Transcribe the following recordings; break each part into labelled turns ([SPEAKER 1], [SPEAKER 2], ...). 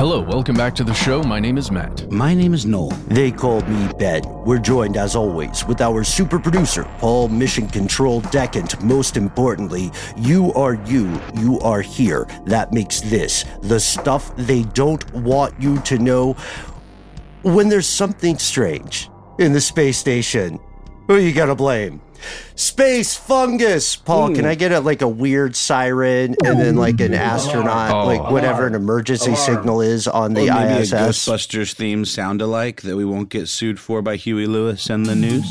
[SPEAKER 1] Hello, welcome back to the show. My name is Matt.
[SPEAKER 2] My name is Noel.
[SPEAKER 3] They called me Ben. We're joined, as always, with our super producer, Paul Mission Control Decant. Most importantly, you are you. You are here. That makes this the stuff they don't want you to know. When there's something strange in the space station, who you gotta blame? Space fungus. Paul, can I get a, like a weird siren and then like an astronaut,
[SPEAKER 1] Oh.
[SPEAKER 3] like whatever an emergency oh. signal is on the
[SPEAKER 2] or maybe
[SPEAKER 3] ISS?
[SPEAKER 2] a Ghostbusters theme sound alike that we won't get sued for by Huey Lewis and the news.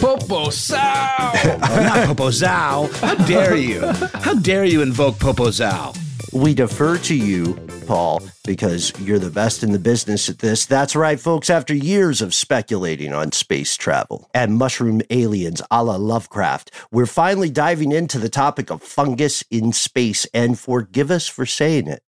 [SPEAKER 1] Popo Sow!
[SPEAKER 2] Oh, not Popozao. How dare you? How dare you invoke Popo Popozao?
[SPEAKER 3] We defer to you, Paul, because you're the best in the business at this. That's right, folks. After years of speculating on space travel and mushroom aliens a la Lovecraft, we're finally diving into the topic of fungus in space. And forgive us for saying it,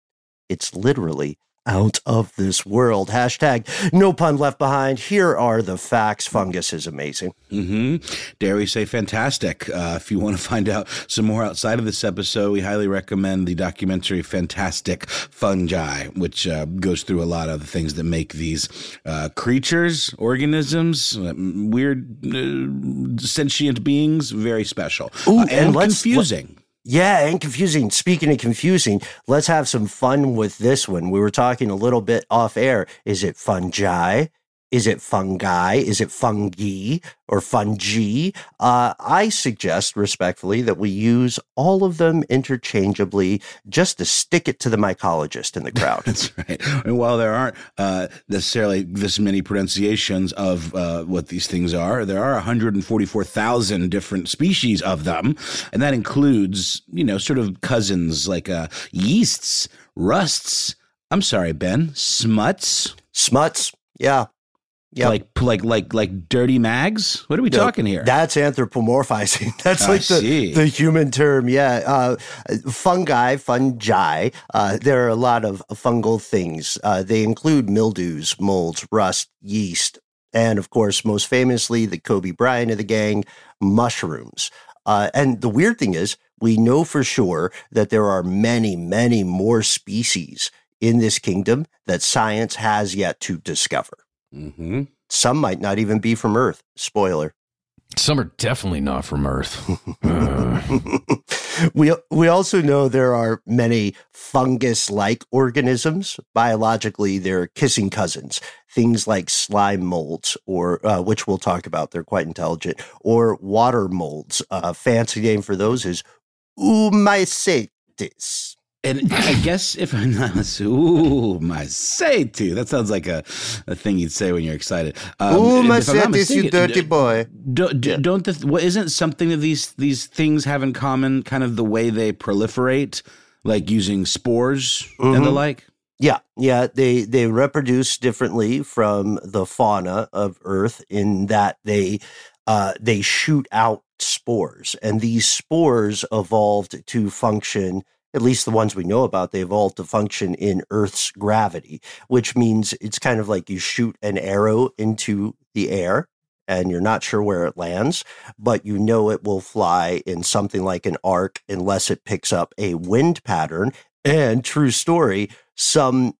[SPEAKER 3] it's literally out of this world. Hashtag no pun left behind. Here are the facts. Fungus is amazing.
[SPEAKER 2] hmm Dare we say fantastic? Uh, if you want to find out some more outside of this episode, we highly recommend the documentary Fantastic Fungi, which uh, goes through a lot of the things that make these uh, creatures, organisms, uh, weird uh, sentient beings very special
[SPEAKER 3] Ooh,
[SPEAKER 2] Uh,
[SPEAKER 3] and
[SPEAKER 2] and confusing.
[SPEAKER 3] Yeah, and confusing. Speaking of confusing, let's have some fun with this one. We were talking a little bit off air. Is it fungi? Is it fungi? Is it fungi or fungi? Uh, I suggest respectfully that we use all of them interchangeably just to stick it to the mycologist in the crowd.
[SPEAKER 2] That's right. And while there aren't uh, necessarily this many pronunciations of uh, what these things are, there are 144,000 different species of them. And that includes, you know, sort of cousins like uh, yeasts, rusts. I'm sorry, Ben, smuts.
[SPEAKER 3] Smuts. Yeah. Yeah.
[SPEAKER 2] Like, like, like, like dirty mags. What are we
[SPEAKER 3] No,
[SPEAKER 2] talking here?
[SPEAKER 3] That's anthropomorphizing. That's
[SPEAKER 2] I
[SPEAKER 3] like the,
[SPEAKER 2] see.
[SPEAKER 3] the human term. Yeah. Uh, fungi, fungi. Uh, there are a lot of fungal things. Uh, they include mildews, molds, rust, yeast, and of course, most famously, the Kobe Bryant of the gang, mushrooms. Uh, and the weird thing is, we know for sure that there are many, many more species in this kingdom that science has yet to discover.
[SPEAKER 2] Hmm
[SPEAKER 3] Some might not even be from Earth. Spoiler.
[SPEAKER 1] Some are definitely not from Earth.
[SPEAKER 3] we we also know there are many fungus-like organisms. Biologically, they're kissing cousins. Things like slime molds, or uh, which we'll talk about. They're quite intelligent. Or water molds. A fancy name for those is Oomycetes.
[SPEAKER 2] And I guess if I'm not, ooh, my say to that sounds like a, a thing you'd say when you're excited.
[SPEAKER 3] Um, ooh, my Cetis, you dirty boy.
[SPEAKER 2] Don't, don't the, what, isn't something of these these things have in common kind of the way they proliferate, like using spores mm-hmm. and the mm-hmm. like?
[SPEAKER 3] Yeah, yeah, they they reproduce differently from the fauna of Earth in that they uh, they shoot out spores, and these spores evolved to function at least the ones we know about, they evolved to function in Earth's gravity, which means it's kind of like you shoot an arrow into the air and you're not sure where it lands, but you know it will fly in something like an arc unless it picks up a wind pattern. And true story, some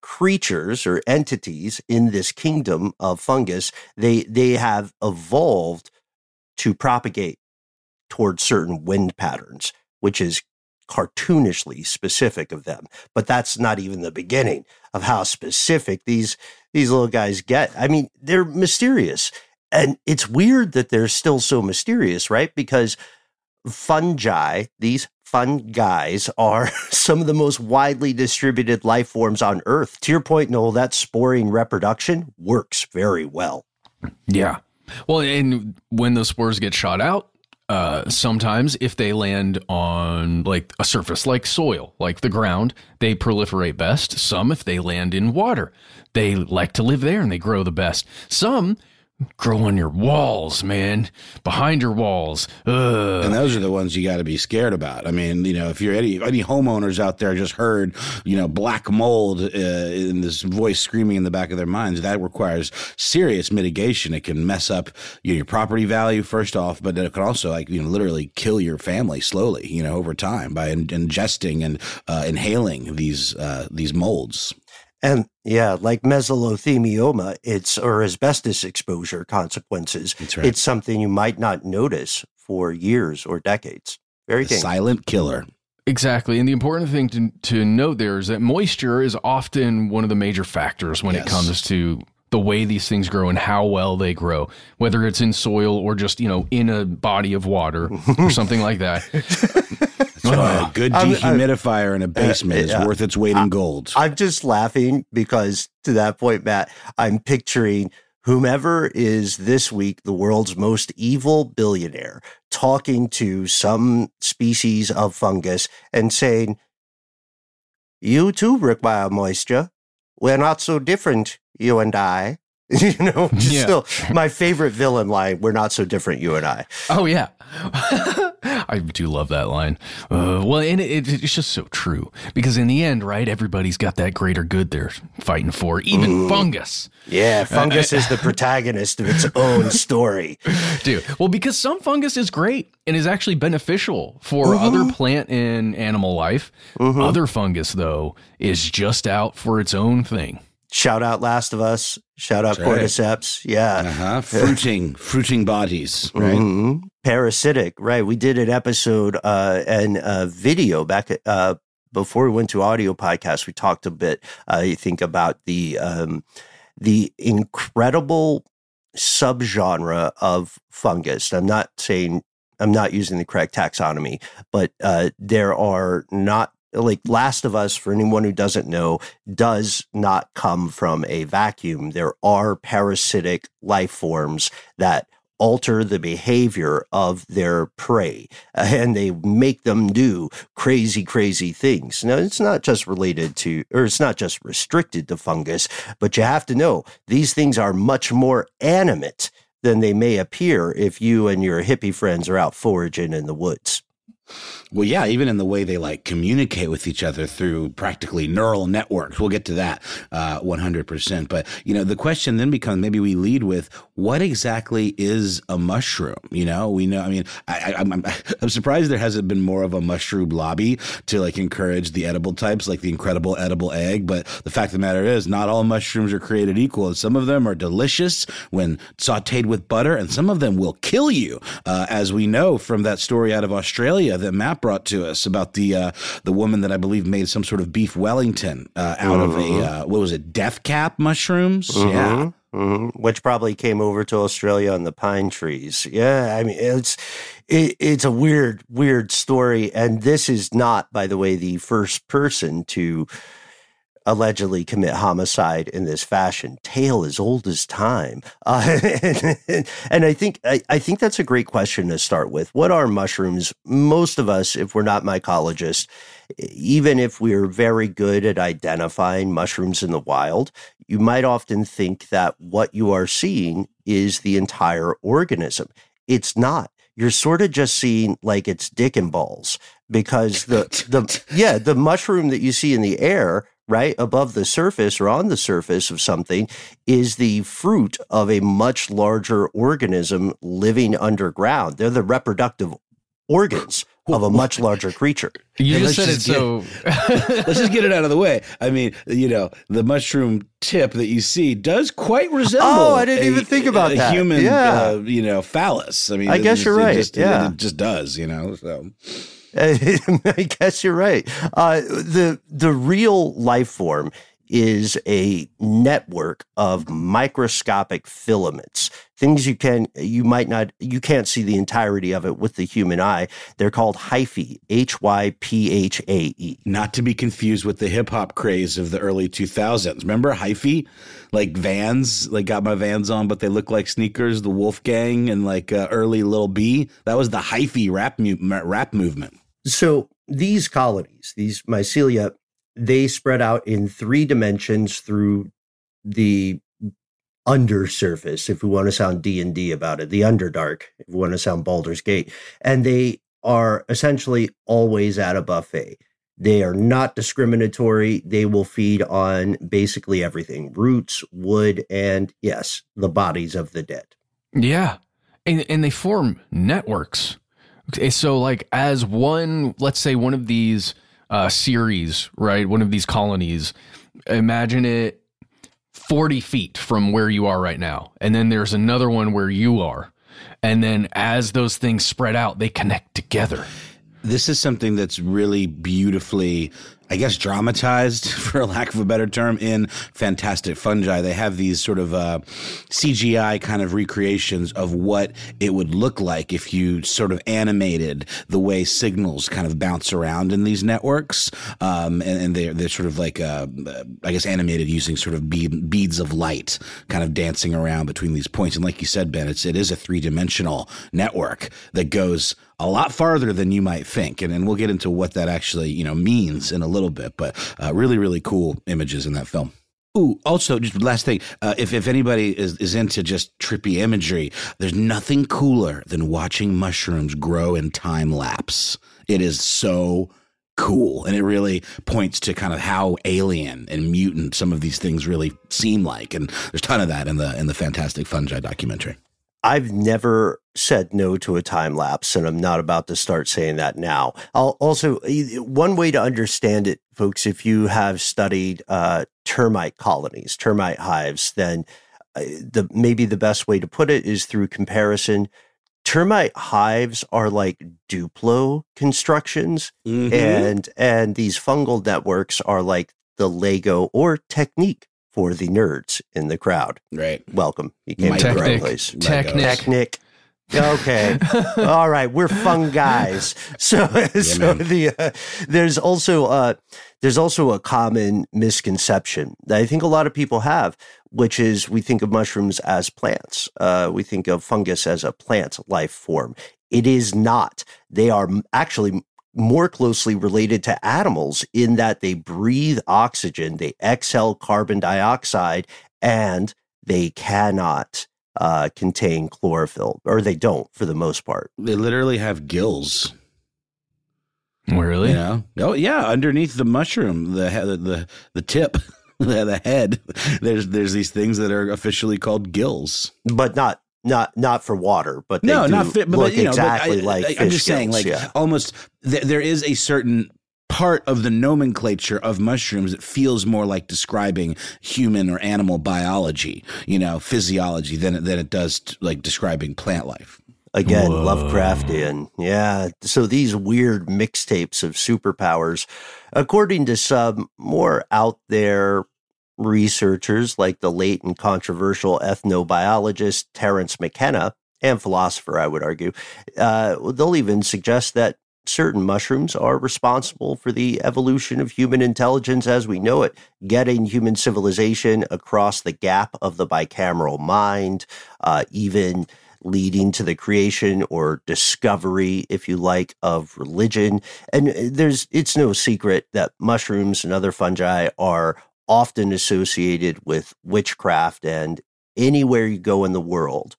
[SPEAKER 3] creatures or entities in this kingdom of fungus, they they have evolved to propagate towards certain wind patterns, which is cartoonishly specific of them. But that's not even the beginning of how specific these these little guys get. I mean, they're mysterious. And it's weird that they're still so mysterious, right? Because fungi, these fun guys are some of the most widely distributed life forms on Earth. To your point, Noel, that sporing reproduction works very well.
[SPEAKER 1] Yeah. Well, and when those spores get shot out, uh, sometimes if they land on like a surface like soil, like the ground, they proliferate best. Some if they land in water, they like to live there and they grow the best. Some grow on your walls, man, behind your walls. Ugh.
[SPEAKER 2] And those are the ones you got to be scared about. I mean, you know, if you're any any homeowners out there just heard, you know, black mold uh, in this voice screaming in the back of their minds, that requires serious mitigation. It can mess up you know, your property value first off, but it can also like you know literally kill your family slowly, you know, over time by in- ingesting and uh, inhaling these uh, these molds.
[SPEAKER 3] And yeah, like mesothelioma, it's or asbestos exposure consequences. Right. It's something you might not notice for years or decades. Very thing.
[SPEAKER 2] silent killer.
[SPEAKER 1] Exactly. And the important thing to, to note there is that moisture is often one of the major factors when yes. it comes to the way these things grow and how well they grow, whether it's in soil or just, you know, in a body of water or something like that.
[SPEAKER 2] a good dehumidifier I'm, in a basement uh, is worth its weight in gold.
[SPEAKER 3] I'm just laughing because to that point, Matt, I'm picturing whomever is this week the world's most evil billionaire talking to some species of fungus and saying, You too require moisture. We're not so different, you and I. you know, yeah. still my favorite villain line. We're not so different, you and I.
[SPEAKER 1] Oh yeah, I do love that line. Uh, well, and it, it, it's just so true because in the end, right, everybody's got that greater good they're fighting for. Even mm. fungus.
[SPEAKER 3] Yeah, fungus uh, is the protagonist of its own story,
[SPEAKER 1] dude. Well, because some fungus is great and is actually beneficial for mm-hmm. other plant and animal life. Mm-hmm. Other fungus, though, is just out for its own thing.
[SPEAKER 3] Shout out Last of Us. Shout out Cordyceps. Right. Yeah.
[SPEAKER 2] Uh-huh. Fruiting, fruiting bodies, right? Mm-hmm.
[SPEAKER 3] Parasitic, right. We did an episode uh, and a video back uh, before we went to audio podcast. We talked a bit, uh, I think, about the um, the incredible subgenre of fungus. I'm not saying I'm not using the correct taxonomy, but uh, there are not like Last of Us, for anyone who doesn't know, does not come from a vacuum. There are parasitic life forms that alter the behavior of their prey and they make them do crazy, crazy things. Now, it's not just related to, or it's not just restricted to fungus, but you have to know these things are much more animate than they may appear if you and your hippie friends are out foraging in the woods.
[SPEAKER 2] Well, yeah, even in the way they like communicate with each other through practically neural networks. We'll get to that uh, 100%. But, you know, the question then becomes maybe we lead with what exactly is a mushroom? You know, we know, I mean, I, am surprised there hasn't been more of a mushroom lobby to like encourage the edible types, like the incredible edible egg. But the fact of the matter is, not all mushrooms are created equal. Some of them are delicious when sauteed with butter, and some of them will kill you, uh, as we know from that story out of Australia that Matt brought to us about the uh, the woman that I believe made some sort of beef Wellington uh, out mm-hmm. of a mm-hmm. uh, what was it, death cap mushrooms?
[SPEAKER 3] Mm-hmm. Yeah. Mm-hmm. Which probably came over to Australia on the pine trees. Yeah, I mean it's it, it's a weird, weird story, and this is not, by the way, the first person to allegedly commit homicide in this fashion. Tale as old as time, uh, and, and, I think I, I, think that's a great question to start with. What are mushrooms? Most of us, if we're not mycologists, even if we're very good at identifying mushrooms in the wild, you might often think that what you are seeing is the entire organism. It's not. You're sort of just seeing like it's dick and balls because the the yeah the mushroom that you see in the air right above the surface or on the surface of something is the fruit of a much larger organism living underground. They're the reproductive organs of a much larger creature.
[SPEAKER 1] You just said just it get, so.
[SPEAKER 2] let's just get it out of the way. I mean, you know, the mushroom tip that you see does quite resemble.
[SPEAKER 3] Oh, I didn't a, even think about
[SPEAKER 2] a
[SPEAKER 3] that.
[SPEAKER 2] Human, yeah. Uh, you know, phallus. I mean,
[SPEAKER 3] I guess
[SPEAKER 2] just,
[SPEAKER 3] you're right.
[SPEAKER 2] Just,
[SPEAKER 3] yeah,
[SPEAKER 2] it, just does. You know, so.
[SPEAKER 3] I guess you're right. Uh, the the real life form is a network of microscopic filaments things you can you might not you can't see the entirety of it with the human eye. They're called hyphae h-y-p-h-a-e
[SPEAKER 2] not to be confused with the hip-hop craze of the early 2000s remember hyphy? Like vans like got my vans on but they look like sneakers the wolfgang and like uh, early Lil B? That was the hyphy rap, mu- rap movement
[SPEAKER 3] so these colonies these mycelia they spread out in three dimensions through the undersurface if we want to sound d&d about it the underdark if we want to sound baldur's gate. And they are essentially always at a buffet. They are not discriminatory. They will feed on basically everything roots wood and yes the bodies of the dead.
[SPEAKER 1] Yeah. And, and they form networks so like as one let's say one of these uh, series, right? One of these colonies. Imagine it 40 feet from where you are right now. And then there's another one where you are. And then as those things spread out, they connect together.
[SPEAKER 2] This is something that's really beautifully I guess, dramatized, for lack of a better term, in Fantastic Fungi. They have these sort of uh, CGI kind of recreations of what it would look like if you sort of animated the way signals kind of bounce around in these networks. Um, and, and, they're, they're sort of like, uh, I guess, animated using sort of bead, beads of light kind of dancing around between these points. And like you said, Ben, it's, it is a three dimensional network that goes a lot farther than you might think. And, and we'll get into what that actually, you know, means in a little bit, but uh, really, really cool images in that film. Ooh, also, just last thing, uh, if, if anybody is, is into just trippy imagery, there's nothing cooler than watching mushrooms grow in time lapse. It is so cool. And it really points to kind of how alien and mutant some of these things really seem like. And there's a ton of that in the in the Fantastic Fungi documentary.
[SPEAKER 3] I've never said no to a time lapse, and I'm not about to start saying that now. I'll also, one way to understand it, folks, if you have studied uh, termite colonies, termite hives, then uh, the maybe the best way to put it is through comparison. Termite hives are like Duplo constructions, mm-hmm. and and these fungal networks are like the Lego or Technic for the nerds in the crowd.
[SPEAKER 2] Right.
[SPEAKER 3] Welcome. You came to the right place.
[SPEAKER 1] Technic.
[SPEAKER 3] Technic. Okay. All right. We're fun guys. So, yeah, so the uh, there's also uh, there's also a common misconception that I think a lot of people have, which is we think of mushrooms as plants. Uh, we think of fungus as a plant life form. It is not. They are actually more closely related to animals in that they breathe oxygen, they exhale carbon dioxide, and they cannot uh, contain chlorophyll, or they don't for the most part.
[SPEAKER 2] They literally have gills.
[SPEAKER 1] Really?
[SPEAKER 2] You know? Oh yeah, underneath the mushroom, the the the, the tip, the head. There's there's these things that are officially called gills.
[SPEAKER 3] but not not not for water. But they
[SPEAKER 2] no,
[SPEAKER 3] do
[SPEAKER 2] not fit, but,
[SPEAKER 3] look
[SPEAKER 2] but, you know,
[SPEAKER 3] exactly
[SPEAKER 2] but I,
[SPEAKER 3] like.
[SPEAKER 2] I, I'm
[SPEAKER 3] fish
[SPEAKER 2] just saying,
[SPEAKER 3] gills,
[SPEAKER 2] like
[SPEAKER 3] yeah.
[SPEAKER 2] almost th- there is a certain part of the nomenclature of mushrooms that feels more like describing human or animal biology, you know, physiology than it, than it does t- like describing plant life.
[SPEAKER 3] Again, Lovecraftian. Yeah. So these weird mixtapes of superpowers, according to some more out there researchers like the late and controversial ethnobiologist Terence McKenna, and philosopher, I would argue, uh, they'll even suggest that certain mushrooms are responsible for the evolution of human intelligence as we know it, getting human civilization across the gap of the bicameral mind, uh, even leading to the creation or discovery, if you like, of religion. And uh, there's it's no secret that mushrooms and other fungi are often associated with witchcraft and anywhere you go in the world,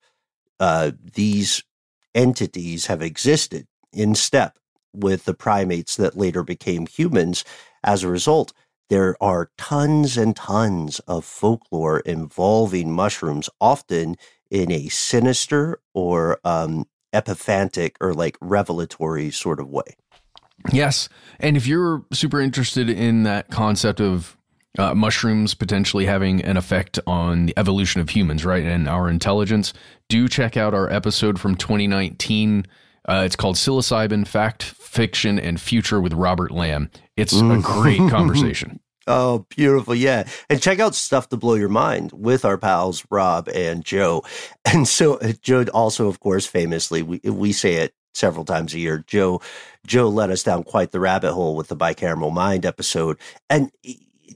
[SPEAKER 3] uh, these entities have existed in step with the primates that later became humans. As a result, there are tons and tons of folklore involving mushrooms, often in a sinister or um, epiphantic or like revelatory sort of way.
[SPEAKER 1] Yes. And if you're super interested in that concept of uh, mushrooms potentially having an effect on the evolution of humans, right, and our intelligence, do check out our episode from 2019. Uh, it's called Psilocybin Fact, Fiction, and Future with Robert Lamb. It's a great conversation.
[SPEAKER 3] Oh, beautiful. Yeah. And check out Stuff to Blow Your Mind with our pals, Rob and Joe. And so, uh, Joe also, of course, famously, we, we say it several times a year. Joe, Joe led us down quite the rabbit hole with the bicameral mind episode. And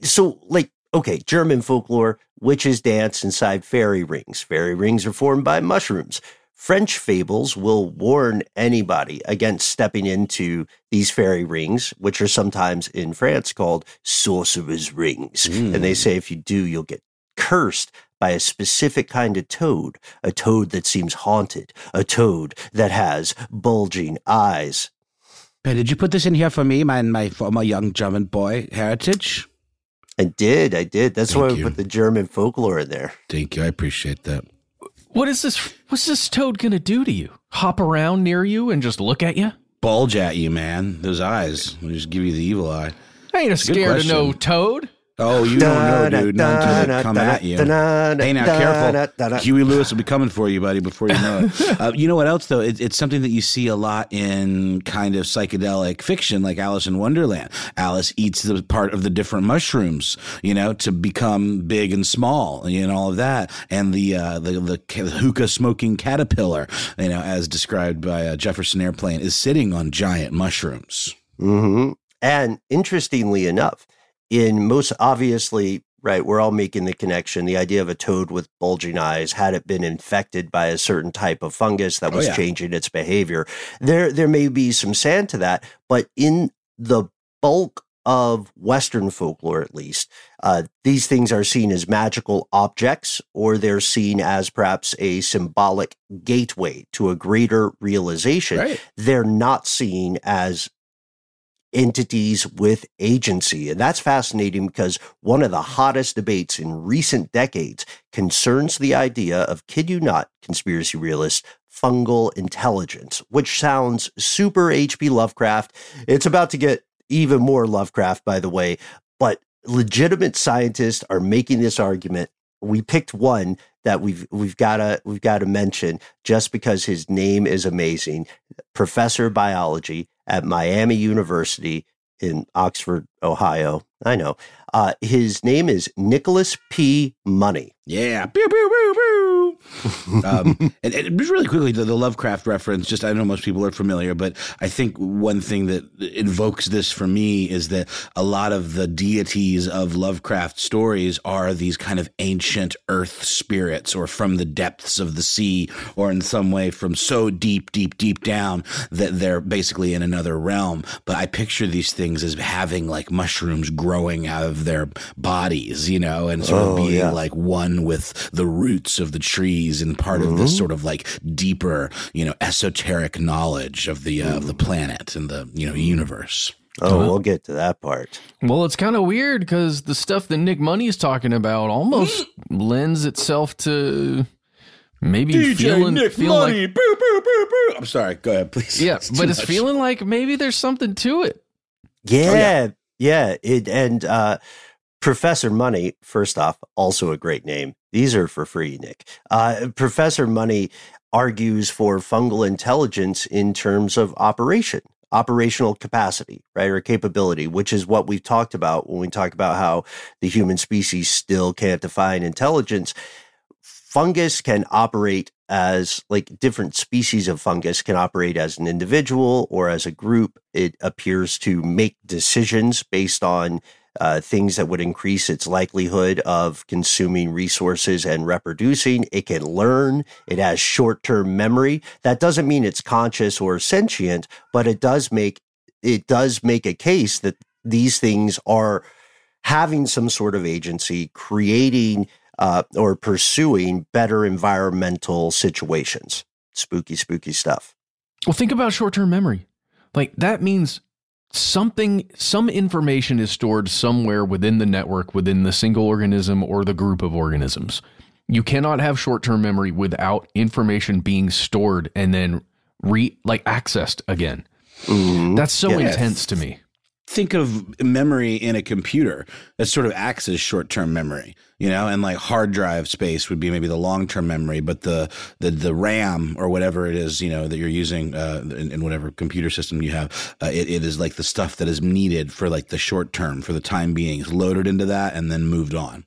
[SPEAKER 3] so, like, okay, German folklore, witches dance inside fairy rings. Fairy rings are formed by mushrooms. French fables will warn anybody against stepping into these fairy rings, which are sometimes in France called sorcerer's rings. And they hmm. say if you do, you'll get cursed by a specific kind of toad, a toad that seems haunted, a toad that has bulging eyes.
[SPEAKER 2] Hey, did you put this in here for me, my my former young German boy heritage?
[SPEAKER 3] I did, I did. That's
[SPEAKER 2] Thank
[SPEAKER 3] why we
[SPEAKER 2] you.
[SPEAKER 3] put the German folklore in there.
[SPEAKER 2] Thank you, I appreciate that.
[SPEAKER 1] What is this? What's this toad going to do to you? Hop around near you and just look at you?
[SPEAKER 2] Bulge at you, man. Those eyes. They just give you the evil eye.
[SPEAKER 1] I ain't
[SPEAKER 2] good
[SPEAKER 1] scared of no toad.
[SPEAKER 2] Oh, you don't know, dude. Not until they come at you. Hey, now careful. Huey Lewis will be coming for you, buddy, before you know it. uh, you know what else, though? It, it's something that you see a lot in kind of psychedelic fiction, like Alice in Wonderland. Alice eats the part of the different mushrooms, you know, to become big and small, and all of that. And the uh, the, the ca- hookah smoking caterpillar, you know, as described by uh, Jefferson Airplane, is sitting on giant mushrooms.
[SPEAKER 3] hmm And interestingly enough, in most obviously, right, we're all making the connection. The idea of a toad with bulging eyes, had it been infected by a certain type of fungus that
[SPEAKER 2] Oh,
[SPEAKER 3] was
[SPEAKER 2] yeah.
[SPEAKER 3] changing its behavior, there there may be some sand to that. But in the bulk of Western folklore, at least, uh, these things are seen as magical objects, or they're seen as perhaps a symbolic gateway to a greater realization
[SPEAKER 2] Right.
[SPEAKER 3] they're not seen as entities with agency. And that's fascinating because one of the hottest debates in recent decades concerns the idea of, kid you not, conspiracy realists, fungal intelligence, which sounds super H.P. Lovecraft. It's about to get even more Lovecraft, by the way, but legitimate scientists are making this argument. We picked one that we've we've got to we've got to mention just because his name is amazing. Professor of biology at Miami University in Oxford, Ohio. I know. Uh, his name is Nicholas P. Money.
[SPEAKER 2] Yeah. Pew, pew, pew, pew. Um, and, and just really quickly, the, the Lovecraft reference, just I know most people are familiar, but I think one thing that invokes this for me is that a lot of the deities of Lovecraft stories are these kind of ancient earth spirits or from the depths of the sea or in some way from so deep, deep, deep down that they're basically in another realm. But I picture these things as having like mushrooms growing out of their bodies, you know, and sort of
[SPEAKER 3] Oh,
[SPEAKER 2] being
[SPEAKER 3] yeah.
[SPEAKER 2] like one with the roots of the tree trees and part mm-hmm. of this mm-hmm. sort of like deeper, you know, esoteric knowledge of the uh, mm-hmm. of the mm-hmm. planet and the you know universe.
[SPEAKER 3] Oh, we'll get to that part.
[SPEAKER 1] Well, it's kind of weird because the stuff that Nick Money is talking about almost lends itself to maybe DJ feeling, Nick feeling Money. Like, boo, boo,
[SPEAKER 2] boo, boo. I'm sorry. Go ahead, please.
[SPEAKER 1] Yeah, it's but it's much. feeling like maybe there's something to it.
[SPEAKER 3] Yeah, oh, yeah. yeah. It, and uh, Professor Money, first off, also a great name. These are for free, Nick. Uh, Professor Money argues for fungal intelligence in terms of operation operational capacity, right, or capability, which is what we've talked about when we talk about how the human species still can't define intelligence. Fungus can operate as like different species of fungus can operate as an individual or as a group. It appears to make decisions based on uh, things that would increase its likelihood of consuming resources and reproducing. It can learn. It has short term memory. That doesn't mean it's conscious or sentient, but it does make it does make a case that these things are having some sort of agency, creating uh, or pursuing better environmental situations. Spooky, spooky stuff.
[SPEAKER 1] Well, think about short term memory. Like that means something some information is stored somewhere within the network within the single organism or the group of organisms you cannot have short-term memory without information being stored and then re like accessed again mm-hmm. that's so yeah. intense to me
[SPEAKER 2] think of memory in a computer that sort of acts as short-term memory you know and like hard drive space would be maybe the long-term memory but the the, the ram or whatever it is you know that you're using uh, in, in whatever computer system you have uh, it, it is like the stuff that is needed for like the short term for the time being is loaded into that and then moved on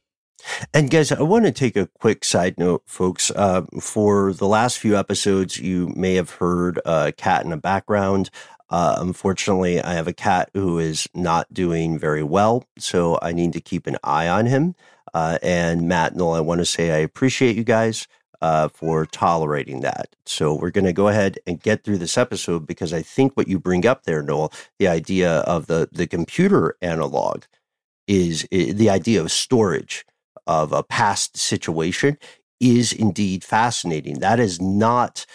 [SPEAKER 3] and guys, I want to take a quick side note, folks. Uh, for the last few episodes, you may have heard a cat in the background. Uh, unfortunately, I have a cat who is not doing very well, so I need to keep an eye on him. Uh, and Matt, Noel, I want to say I appreciate you guys uh, for tolerating that. So we're going to go ahead and get through this episode because I think what you bring up there, Noel, the idea of the the computer analog is, is the idea of storage of a past situation is indeed fascinating. That is not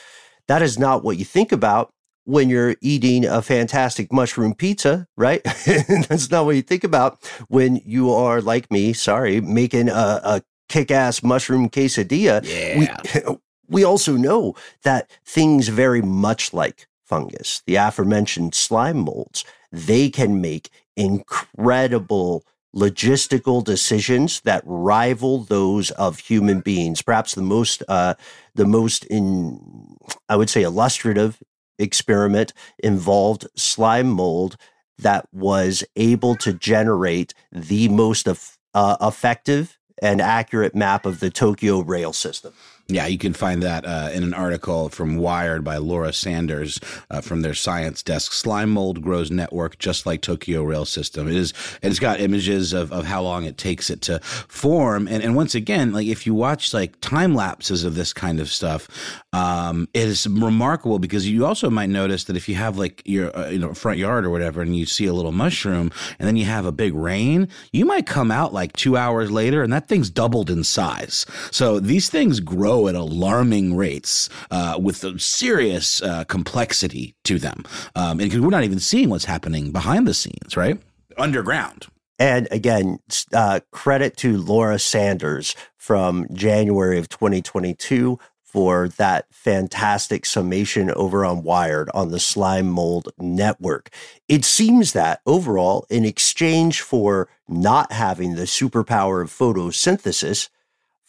[SPEAKER 3] that is not what you think about when you're eating a fantastic mushroom pizza, right? That's not what you think about when you are like me, sorry, making a, a kick ass mushroom quesadilla.
[SPEAKER 2] Yeah.
[SPEAKER 3] We, we also know that things very much like fungus, the aforementioned slime molds, they can make incredible logistical decisions that rival those of human beings. Perhaps the most, uh, the most in, I would say, illustrative experiment involved slime mold that was able to generate the most uh, effective and accurate map of the Tokyo rail system.
[SPEAKER 2] Yeah, you can find that uh, in an article from Wired by Laura Sanders uh, from their science desk. Slime mold grows network just like Tokyo Rail System. It is. It's got images of, of how long it takes it to form. And and once again, like if you watch like time lapses of this kind of stuff, um, it is remarkable because you also might notice that if you have like your uh, you know front yard or whatever, and you see a little mushroom, and then you have a big rain, you might come out like two hours later, and that thing's doubled in size. So these things grow grow at alarming rates uh, with serious uh, complexity to them. Um, and we're not even seeing what's happening behind the scenes, right? Underground.
[SPEAKER 3] And again, uh, credit to Laura Sanders from January of 2022 for that fantastic summation over on Wired on the slime mold network. It seems that overall, in exchange for not having the superpower of photosynthesis,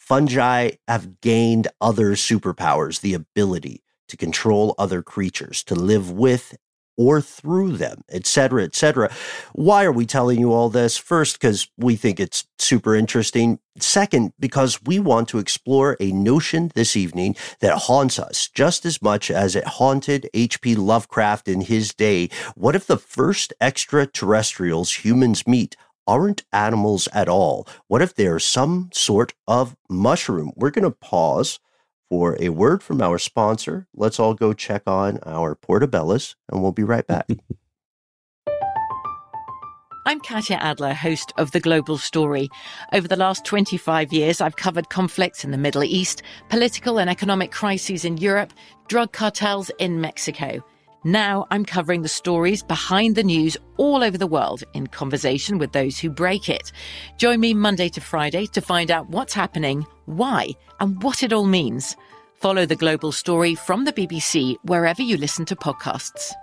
[SPEAKER 3] fungi have gained other superpowers, the ability to control other creatures, to live with or through them, etc., etc. Why are we telling you all this? First, because we think it's super interesting. Second, because we want to explore a notion this evening that haunts us just as much as it haunted H.P. Lovecraft in his day. What if the first extraterrestrials humans meet aren't animals at all? What if they're some sort of mushroom? We're going to pause for a word from our sponsor. Let's all go check on our portobellos, and we'll be right back.
[SPEAKER 4] I'm Katya Adler, host of The Global Story. Over the last 25 years, I've covered conflicts in the Middle East, political and economic crises in Europe, drug cartels in Mexico. Now I'm covering the stories behind the news all over the world in conversation with those who break it. Join me Monday to Friday to find out what's happening, why, and what it all means. Follow the global story from the BBC wherever you listen to podcasts.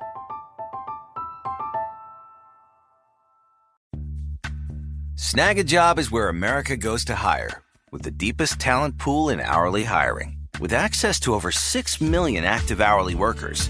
[SPEAKER 5] Snagajob is where America goes to hire, with the deepest talent pool in hourly hiring. With access to over 6 million active hourly workers,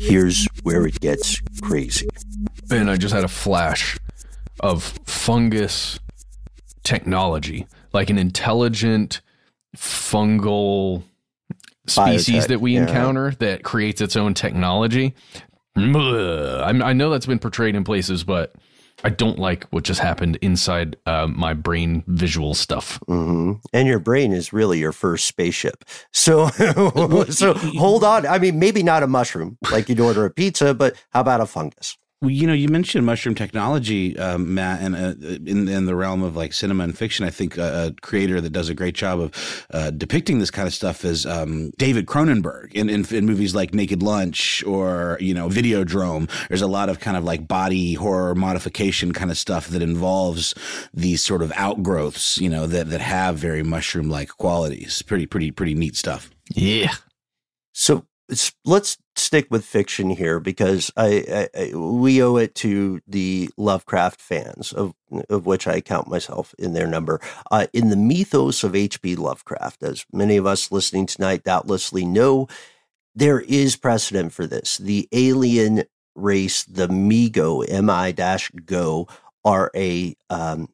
[SPEAKER 3] Here's where it gets crazy.
[SPEAKER 1] And I just had a flash of fungus technology, like an intelligent fungal species
[SPEAKER 3] Biotech,
[SPEAKER 1] that we
[SPEAKER 3] yeah.
[SPEAKER 1] encounter that creates its own technology. I know that's been portrayed in places, but I don't like what just happened inside uh, my brain visual stuff.
[SPEAKER 3] hmm And your brain is really your first spaceship. So, so hold on. I mean, maybe not a mushroom like you'd order a pizza, but how about a fungus?
[SPEAKER 2] Well, you know, you mentioned mushroom technology, um, Matt, and uh, in in the realm of like cinema and fiction, I think uh, a creator that does a great job of uh, depicting this kind of stuff is um, David Cronenberg in, in in movies like Naked Lunch or you know Videodrome. There's a lot of kind of like body horror modification kind of stuff that involves these sort of outgrowths, you know, that that have very mushroom like qualities. Pretty pretty pretty neat stuff.
[SPEAKER 1] Yeah.
[SPEAKER 3] So let's stick with fiction here because I, I, I we owe it to the Lovecraft fans of of which I count myself in their number. Uh, in the mythos of H.P. Lovecraft, as many of us listening tonight doubtlessly know, there is precedent for this. The alien race, the Mi-Go, M-I dash Go, are a um,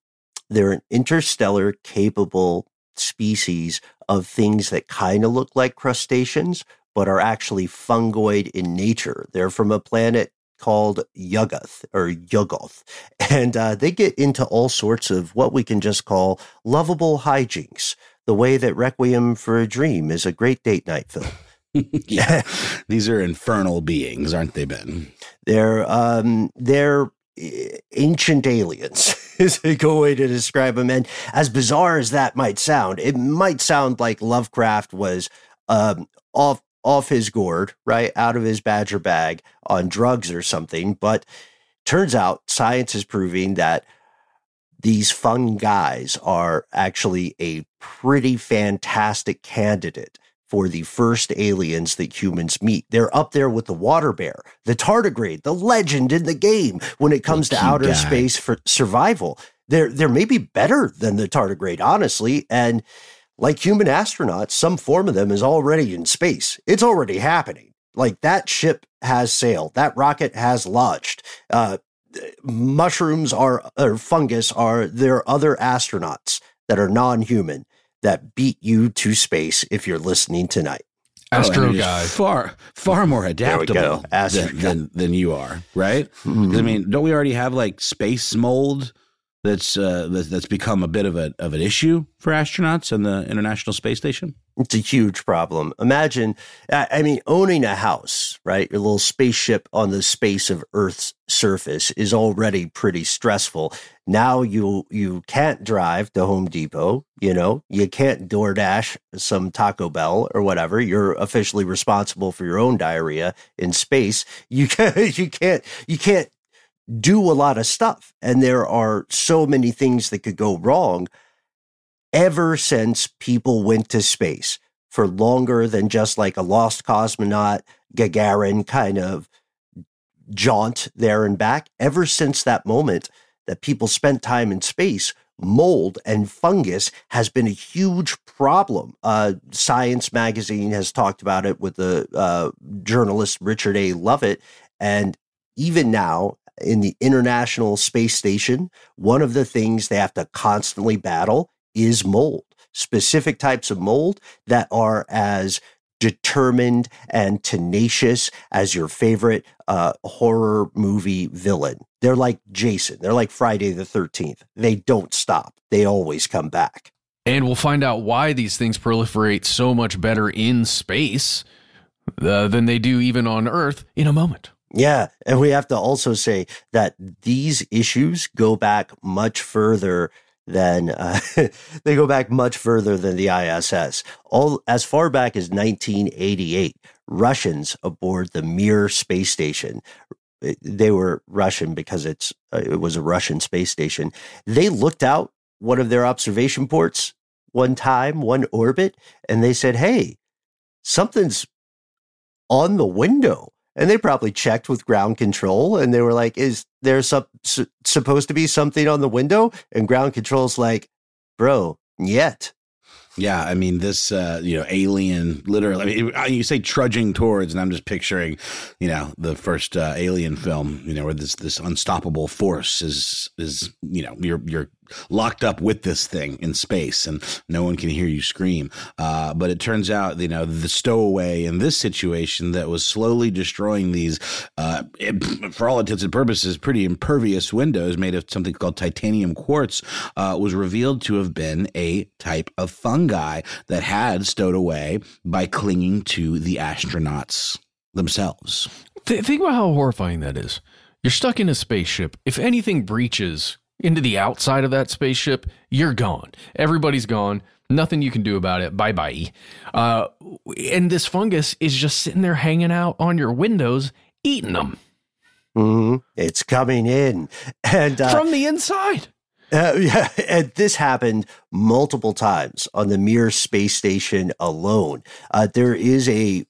[SPEAKER 3] they're an interstellar capable species of things that kind of look like crustaceans, but are actually fungoid in nature. They're from a planet called Yuggoth or Yuggoth. And uh, they get into all sorts of what we can just call lovable hijinks, the way that Requiem for a Dream is a great date night film.
[SPEAKER 2] yeah, these are infernal beings, aren't they, Ben?
[SPEAKER 3] They're um, they're eh, ancient aliens is a good way to describe them. And as bizarre as that might sound, it might sound like Lovecraft was um, off off his gourd, right out of his badger bag on drugs or something. But turns out science is proving that these fun guys are actually a pretty fantastic candidate for the first aliens that humans meet. They're up there with the water bear, the tardigrade, the legend in the game when it comes to outer
[SPEAKER 2] guy.
[SPEAKER 3] space for survival. they're they're maybe better than the tardigrade, honestly. And like human astronauts, some form of them is already in space. It's already happening. Like that ship has sailed, that rocket has launched. Uh, mushrooms are or fungus are there other astronauts that are non-human that beat you to space if you're listening tonight.
[SPEAKER 1] Astro
[SPEAKER 2] Oh,
[SPEAKER 1] guy.
[SPEAKER 2] far far more adaptable than, than than you are, right? 'Cause, I mean, don't we already have like space mold that's uh, that's, become a bit of a of an issue for astronauts in the International Space Station?
[SPEAKER 3] It's a huge problem. Imagine, I mean, owning a house, right? Your little spaceship on the space of Earth's surface is already pretty stressful. Now you you can't drive to Home Depot, you know, you can't DoorDash some Taco Bell or whatever. You're officially responsible for your own diarrhea in space. You can't you can't you can't do a lot of stuff, and there are so many things that could go wrong ever since people went to space for longer than just like a lost cosmonaut Gagarin kind of jaunt there and back. Ever since that moment that people spent time in space, mold and fungus has been a huge problem. Uh, Science magazine has talked about it with the uh, journalist Richard A. Lovett. And even now, in the International Space Station, one of the things they have to constantly battle is mold, specific types of mold that are as determined and tenacious as your favorite uh, horror movie villain. They're like Jason. They're like Friday the 13th. They don't stop, they always come back.
[SPEAKER 1] And we'll find out why these things proliferate so much better in space uh, than they do even on Earth in a moment.
[SPEAKER 3] Yeah. And we have to also say that these issues go back much further than uh, they go back much further than the ISS. All as far back as 1988, Russians aboard the Mir space station. eh, They were Russian because it's uh, it was a Russian space station. They looked out one of their observation ports one time, one orbit, and they said, "Hey, something's on the window." And they probably checked with ground control and they were like, is there some, supposed to be something on the window? And ground control's like, bro, yet.
[SPEAKER 2] Yeah, I mean this, uh, you know, alien. Literally, I mean, you say trudging towards, and I'm just picturing, you know, the first uh, Alien film, you know, where this this unstoppable force is is, you know, you're you're locked up with this thing in space, and no one can hear you scream. Uh, but it turns out, you know, the stowaway in this situation that was slowly destroying these, uh, for all intents and purposes, pretty impervious windows made of something called titanium quartz, uh, was revealed to have been a type of fungi that had stowed away by clinging to the astronauts themselves.
[SPEAKER 1] Th- think about how horrifying that is. You're stuck in a spaceship. If anything breaches into the outside of that spaceship, you're gone. Everybody's gone. Nothing you can do about it. Bye bye. Uh, and this fungus is just sitting there hanging out on your windows, eating them
[SPEAKER 3] hmm It's coming in. And, uh,
[SPEAKER 1] from the inside.
[SPEAKER 3] Uh, yeah, and this happened multiple times on the Mir space station alone. Uh, there is a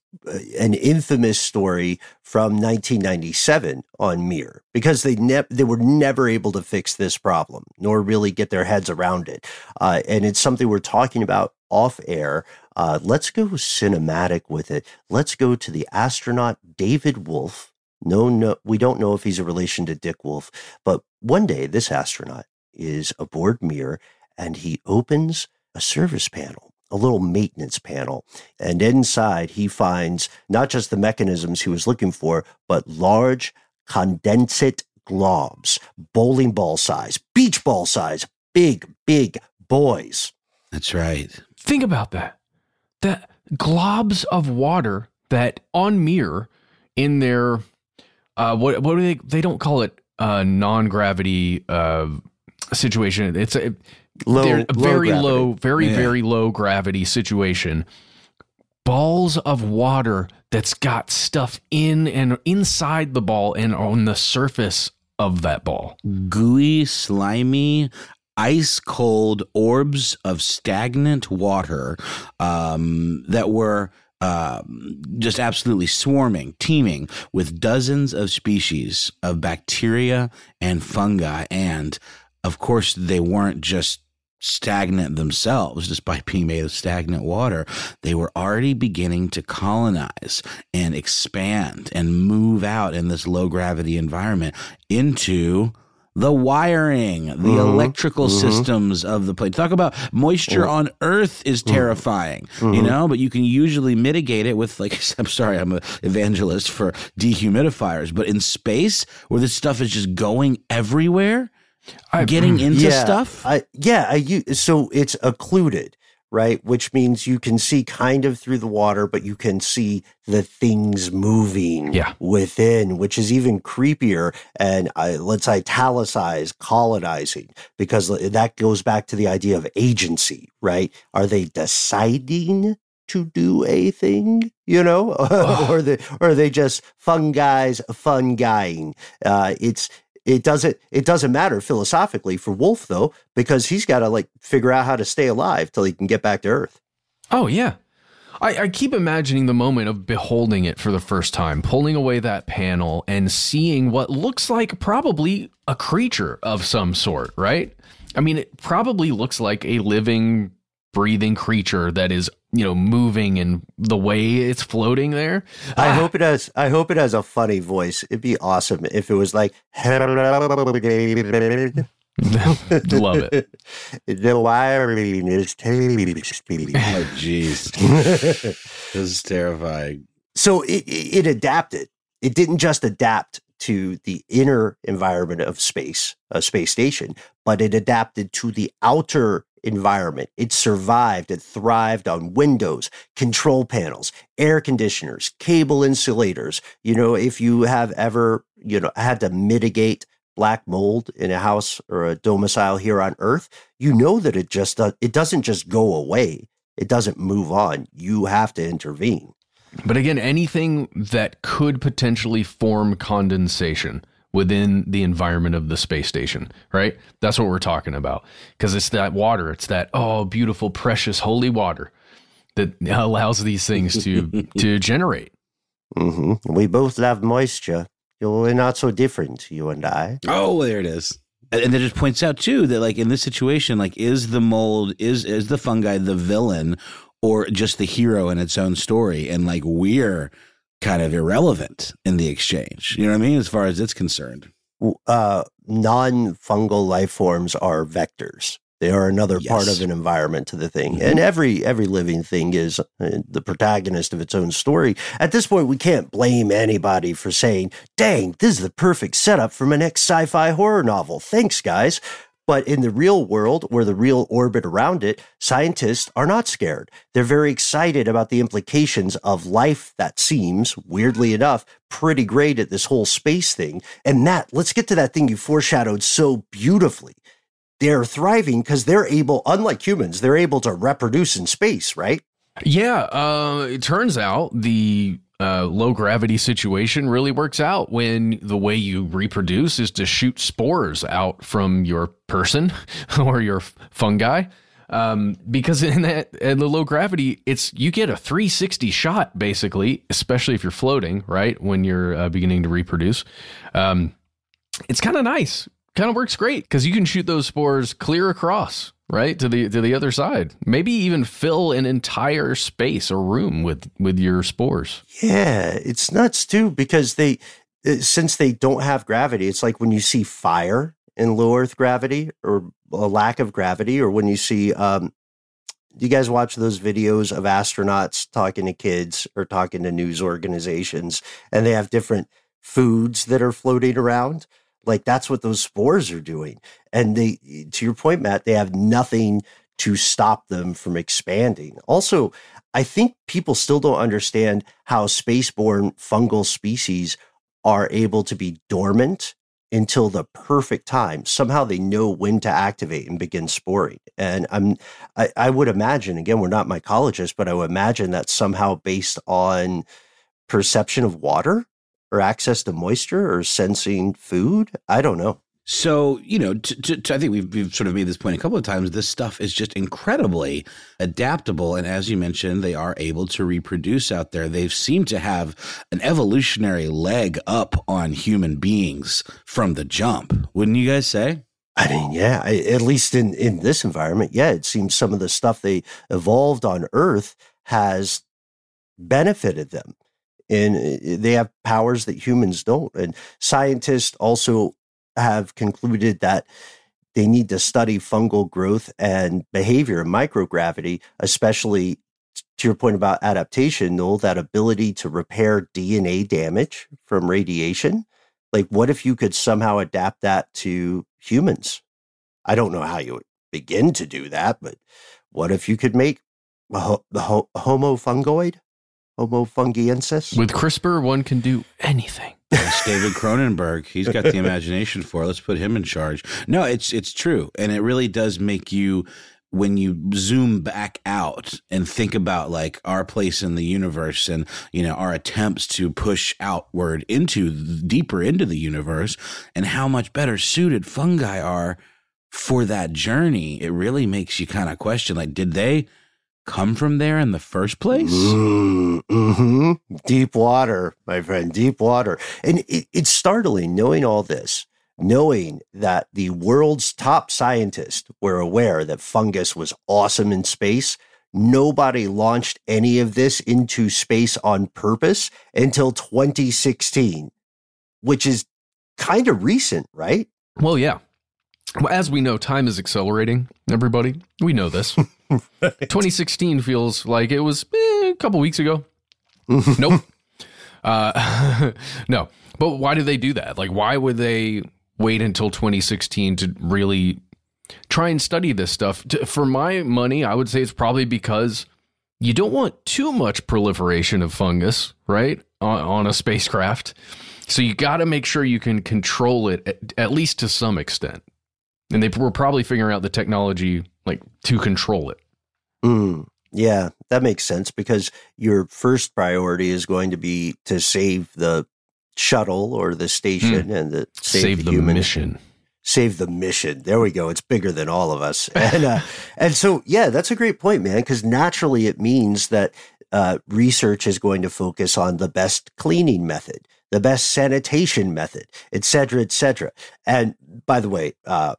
[SPEAKER 3] an infamous story from 1997 on Mir because they ne- they were never able to fix this problem nor really get their heads around it. Uh, and it's something we're talking about off air. Uh, let's go cinematic with it. Let's go to the astronaut David Wolf. No, no, we don't know if he's a relation to Dick Wolf, but one day this astronaut is aboard Mir and he opens a service panel, a little maintenance panel. And inside he finds not just the mechanisms he was looking for, but large condensate globs, bowling ball size, beach ball size, big, big boys.
[SPEAKER 2] That's right.
[SPEAKER 1] Think about that. That globs of water that on mirror in their uh what what do they they don't call it uh non-gravity uh situation. It's a
[SPEAKER 3] Low,
[SPEAKER 1] they're
[SPEAKER 3] low
[SPEAKER 1] very
[SPEAKER 3] gravity.
[SPEAKER 1] low, very
[SPEAKER 2] Yeah.
[SPEAKER 1] very low gravity situation. Balls of water that's got stuff in and inside the ball and on the surface of that ball.
[SPEAKER 2] Gooey, slimy, ice cold orbs of stagnant water um, that were um, just absolutely swarming, teeming with dozens of species of bacteria and fungi and of course, they weren't just stagnant themselves just by being made of stagnant water. They were already beginning to colonize and expand and move out in this low gravity environment into the wiring, the mm-hmm. electrical mm-hmm. systems of the plate. Talk about moisture mm-hmm. on Earth is mm-hmm. terrifying, you mm-hmm. know, but you can usually mitigate it with, like, I'm sorry, I'm an evangelist for dehumidifiers, but in space where this stuff is just going everywhere, I, getting into
[SPEAKER 3] yeah,
[SPEAKER 2] stuff.
[SPEAKER 3] I, yeah, I, so it's occluded right? Which means you can see kind of through the water, but you can see the things moving
[SPEAKER 1] yeah.
[SPEAKER 3] within, which is even creepier. And uh, let's italicize colonizing because that goes back to the idea of agency, right? Are they deciding? To do a thing, you know, or they or are they just fun guys, fun guying? Uh, it's it doesn't it doesn't matter philosophically for Wolf though, because he's got to like figure out how to stay alive till he can get back to Earth.
[SPEAKER 1] Oh yeah. I, I, keep imagining the moment of beholding it for the first time, pulling away that panel and seeing what looks like probably a creature of some sort, right? I mean, it probably looks like a living, breathing creature that is you know moving and the way it's floating there.
[SPEAKER 3] I ah. hope it has. I hope it has a funny voice. It'd be awesome if it was like.
[SPEAKER 1] Love it.
[SPEAKER 3] The wiring is
[SPEAKER 2] Oh, jeez. this is terrifying.
[SPEAKER 3] So it, it adapted. It didn't just adapt to the inner environment of space, a space station, but it adapted to the outer environment. It survived, it thrived on windows, control panels, air conditioners, cable insulators. You know, if you have ever, you know, had to mitigate black mold in a house or a domicile here on earth, you know that it just it doesn't just go away. It doesn't move on. You have to intervene.
[SPEAKER 1] But again, anything that could potentially form condensation within the environment of the space station, right? That's what we're talking about. Because it's that water, it's that, oh, beautiful, precious, holy water that allows these things to to generate.
[SPEAKER 3] Mm-hmm. We both love moisture. We're not so different, you and I.
[SPEAKER 2] Oh, there it is. And it just points out too that like in this situation, like is the mold is is the fungi the villain or just the hero in its own story? And like we're kind of irrelevant in the exchange. You know what I mean? As far as it's concerned.
[SPEAKER 3] Uh, non fungal life forms are vectors. They are another yes. part of an environment to the thing, mm-hmm. and every every living thing is uh, the protagonist of its own story. At this point, we can't blame anybody for saying, "Dang, this is the perfect setup for my next sci-fi horror novel." Thanks, guys. But in the real world, where the real orbit around it, scientists are not scared. They're very excited about the implications of life that seems, weirdly enough, pretty great at this whole space thing. And that, let's get to that thing you foreshadowed so beautifully. They're thriving because they're able, unlike humans, they're able to reproduce in space, right?
[SPEAKER 1] Yeah, uh, it turns out the uh, low gravity situation really works out when the way you reproduce is to shoot spores out from your person or your fungi. Um, because in that in the low gravity, it's you get a 360 shot basically, especially if you're floating, right? When you're uh, beginning to reproduce, um, it's kind of nice. Kind of works great because you can shoot those spores clear across right? To the to the other side. Maybe even fill an entire space or room with with your spores.
[SPEAKER 3] Yeah it's nuts too because they uh, since they don't have gravity it's like when you see fire in low earth gravity or a lack of gravity or when you see um you guys watch those videos of astronauts talking to kids or talking to news organizations and they have different foods that are floating around like that's what those spores are doing. And they, to your point, Matt, they have nothing to stop them from expanding. Also, I think people still don't understand how spaceborne fungal species are able to be dormant until the perfect time. Somehow they know when to activate and begin sporing. And I'm, I, I would imagine, again, we're not mycologists, but I would imagine that somehow based on perception of water or access to moisture or sensing food. I don't know.
[SPEAKER 2] So, you know, to, to, to, I think we've, we've sort of made this point a couple of times. This stuff is just incredibly adaptable. And as you mentioned, they are able to reproduce out there. They seem to have an evolutionary leg up on human beings from the jump, wouldn't you guys say?
[SPEAKER 3] I mean, yeah, I, at least in, in this environment, yeah, it seems some of the stuff they evolved on Earth has benefited them. And uh, they have powers that humans don't. And scientists also have concluded that they need to study fungal growth and behavior in microgravity, especially to your point about adaptation, Noel, that ability to repair DNA damage from radiation. Like, what if you could somehow adapt that to humans? I don't know how you would begin to do that, but what if you could make the ho- Homo fungoid? Homo fungiensis?
[SPEAKER 1] With CRISPR, one can do anything.
[SPEAKER 2] It's David Cronenberg. He's got the imagination for it. Let's put him in charge. No, it's it's true. And it really does make you when you zoom back out and think about like our place in the universe and you know our attempts to push outward into deeper into the universe and how much better suited fungi are for that journey it really makes you kind of question like did they come from there in the first place
[SPEAKER 3] mm-hmm. deep water my friend deep water and it, it's startling knowing all this knowing that the world's top scientists were aware that fungus was awesome in space. Nobody launched any of this into space on purpose until 2016, which is kind of recent, right?
[SPEAKER 1] Well, yeah. Well, as we know, time is accelerating, everybody. We know this. right. 2016 feels like it was eh, a couple weeks ago. nope. Uh, no. But why do they do that? Like, why would they wait until 2016 to really try and study this stuff. For my money, I would say it's probably because you don't want too much proliferation of fungus, right, on, on a spacecraft. So you got to make sure you can control it at, at, least to some extent. And they were probably figuring out the technology like to control it.
[SPEAKER 3] Mm, yeah, that makes sense because your first priority is going to be to save the shuttle or the station mm. and the
[SPEAKER 1] save, save the, the mission.
[SPEAKER 3] Save the mission. There we go. It's bigger than all of us. And uh, and so yeah, that's a great point, man. Because naturally, it means that uh, research is going to focus on the best cleaning method, the best sanitation method, et cetera, et cetera. And by the way, uh,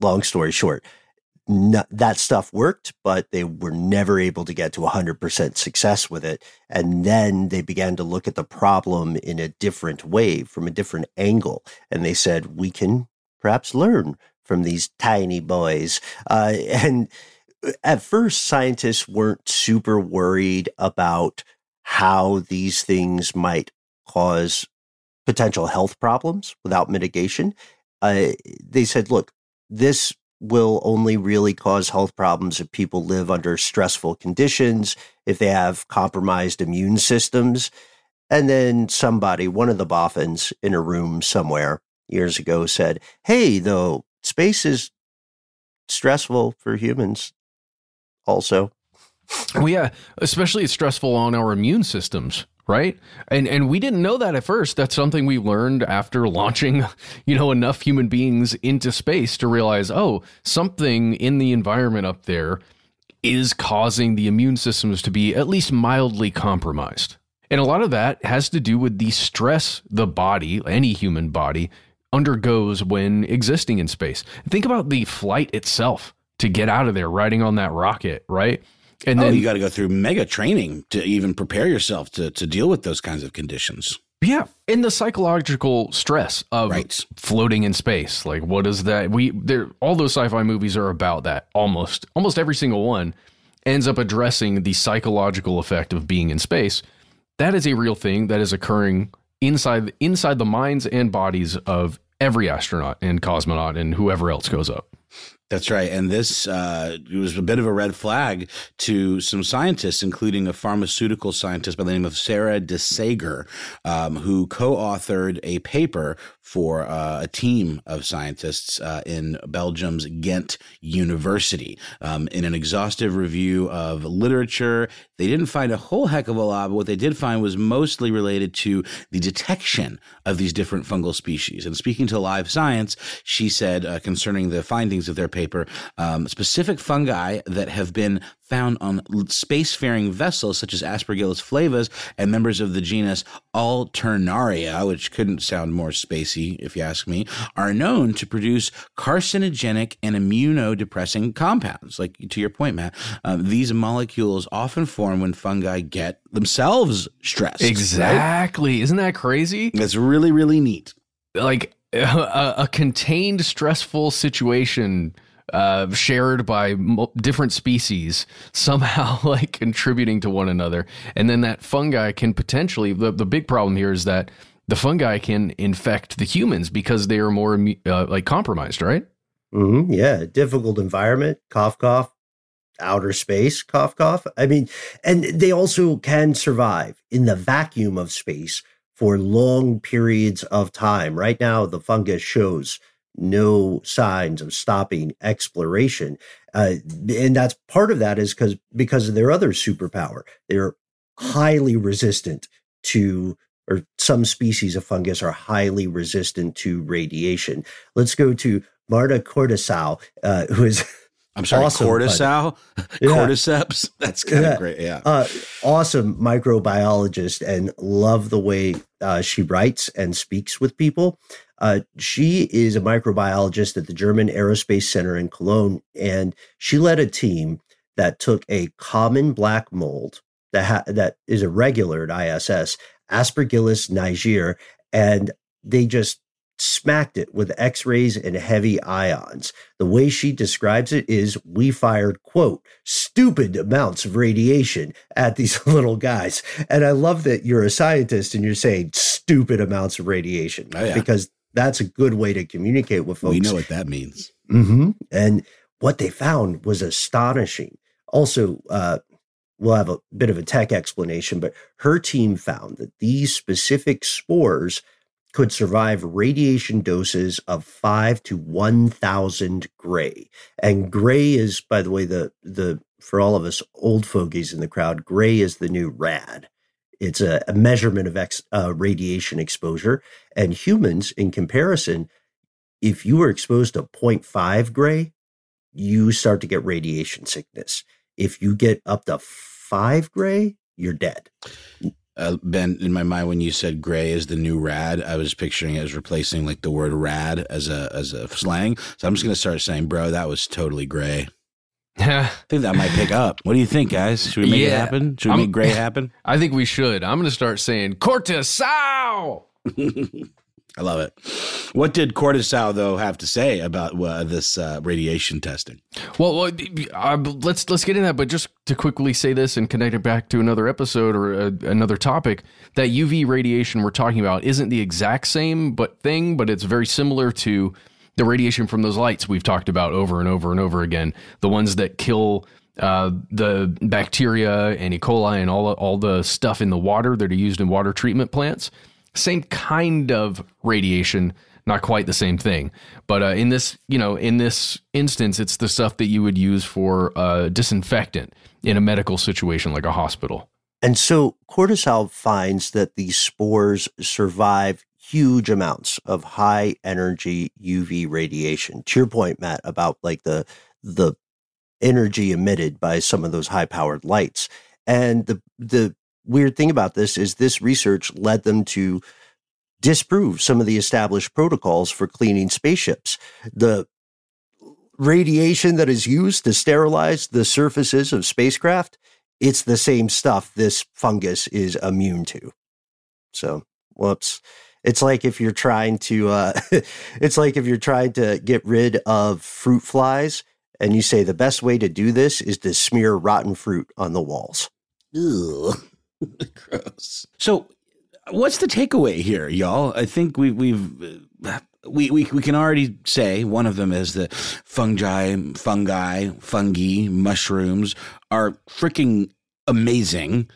[SPEAKER 3] long story short, that stuff worked, but they were never able to get to 100% success with it. And then they began to look at the problem in a different way, from a different angle. And they said, we can perhaps learn from these tiny boys. Uh, and at first, scientists weren't super worried about how these things might cause potential health problems without mitigation. Uh, they said, look, this will only really cause health problems if people live under stressful conditions, if they have compromised immune systems. And then somebody, one of the boffins in a room somewhere years ago said, Hey, though, space is stressful for humans also.
[SPEAKER 1] Well, yeah, especially it's stressful on our immune systems right? And and we didn't know that at first. That's something we learned after launching, you know, enough human beings into space to realize, oh, something in the environment up there is causing the immune systems to be at least mildly compromised. And a lot of that has to do with the stress the body, any human body, undergoes when existing in space. Think about the flight itself to get out of there riding on that rocket, right?
[SPEAKER 2] And oh, then you got to go through mega training to even prepare yourself to to deal with those kinds of conditions.
[SPEAKER 1] Yeah, and the psychological stress of right. floating in space. Like, what is that? We there all those sci-fi movies are about that. Almost, almost every single one ends up addressing the psychological effect of being in space. That is a real thing that is occurring inside inside the minds and bodies of every astronaut and cosmonaut and whoever else goes up.
[SPEAKER 2] That's right. And this uh, was a bit of a red flag to some scientists, including a pharmaceutical scientist by the name of Sarah De Saeger, um, who co authored a paper for uh, a team of scientists uh, in Belgium's Ghent University. Um, in an exhaustive review of literature, they didn't find a whole heck of a lot, but what they did find was mostly related to the detection of these different fungal species. And speaking to Live Science, she said uh, concerning the findings beginnings of their paper, um, specific fungi that have been found on spacefaring vessels such as Aspergillus flavus and members of the genus Alternaria, which couldn't sound more spacey if you ask me, are known to produce carcinogenic and immunodepressing compounds. Like to your point, Matt, um, these molecules often form when fungi get themselves stressed.
[SPEAKER 1] Exactly. Right? Isn't that crazy?
[SPEAKER 2] That's really, really neat.
[SPEAKER 1] Like a, a contained, stressful situation uh, shared by different species somehow like contributing to one another. And then that fungi can potentially, the, the big problem here is that the fungi can infect the humans because they are more uh, like compromised, right?
[SPEAKER 3] Mm-hmm. Yeah. Difficult environment, cough, cough, outer space, cough, cough. I mean, and they also can survive in the vacuum of space for long periods of time. Right now, the fungus shows no signs of stopping exploration. Uh, and that's part of that is because because of their other superpower. They're highly resistant to or some species of fungus are highly resistant to radiation. Let's go to Marta Cortesão, uh, who is
[SPEAKER 2] I'm sorry, awesome, cortisol, yeah. cordyceps. That's kind of great. Yeah. Uh,
[SPEAKER 3] awesome microbiologist and love the way uh, she writes and speaks with people. Uh, she is a microbiologist at the German Aerospace Center in Cologne, and she led a team that took a common black mold that ha- that is a regular at ISS, Aspergillus niger, and they just smacked it with x-rays and heavy ions. The way she describes it is we fired quote stupid amounts of radiation at these little guys. And I love that you're a scientist and you're saying stupid amounts of radiation oh, yeah. because that's a good way to communicate with folks.
[SPEAKER 2] We know what that means.
[SPEAKER 3] Mm-hmm. And what they found was astonishing. Also, uh, we'll have a bit of a tech explanation, but her team found that these specific spores could survive radiation doses of five to 1000 gray. And gray is, by the way, the, the, for all of us old fogies in the crowd, gray is the new rad. It's a, a measurement of ex, uh, radiation exposure. And humans, in comparison, if you were exposed to 0.5 gray, you start to get radiation sickness. If you get up to five gray, you're dead
[SPEAKER 2] uh, Ben, in my mind, when you said "gray is the new rad," I was picturing it as replacing like the word "rad" as a as a slang. So I'm just gonna start saying, "Bro, that was totally gray." I think that might pick up. What do you think, guys? Should we make yeah, it happen? Should we I'm, make gray happen?
[SPEAKER 1] I think we should. I'm gonna start saying "cortisol."
[SPEAKER 2] I love it. What did Cortisol though have to say about uh, this uh, radiation testing?
[SPEAKER 1] Well, uh, let's let's get into that. But just to quickly say this and connect it back to another episode or uh, another topic, that UV radiation we're talking about isn't the exact same but thing, but it's very similar to the radiation from those lights we've talked about over and over and over again. The ones that kill uh, the bacteria and E. coli and all all the stuff in the water that are used in water treatment plants same kind of radiation, not quite the same thing. But uh, in this, you know, in this instance, it's the stuff that you would use for uh, disinfectant in a medical situation like a hospital.
[SPEAKER 3] And so cortisol finds that these spores survive huge amounts of high energy UV radiation. To your point, Matt, about like the the energy emitted by some of those high powered lights. And the the weird thing about this is this research led them to disprove some of the established protocols for cleaning spaceships. The radiation that is used to sterilize the surfaces of spacecraft, it's the same stuff this fungus is immune to. So, whoops. It's like if you're trying to, uh, it's like if you're trying to get rid of fruit flies and you say the best way to do this is to smear rotten fruit on the walls.
[SPEAKER 2] Gross. So, what's the takeaway here, y'all? I think we, we've. We, we, we can already say one of them is that fungi, fungi, fungi, mushrooms are freaking amazing.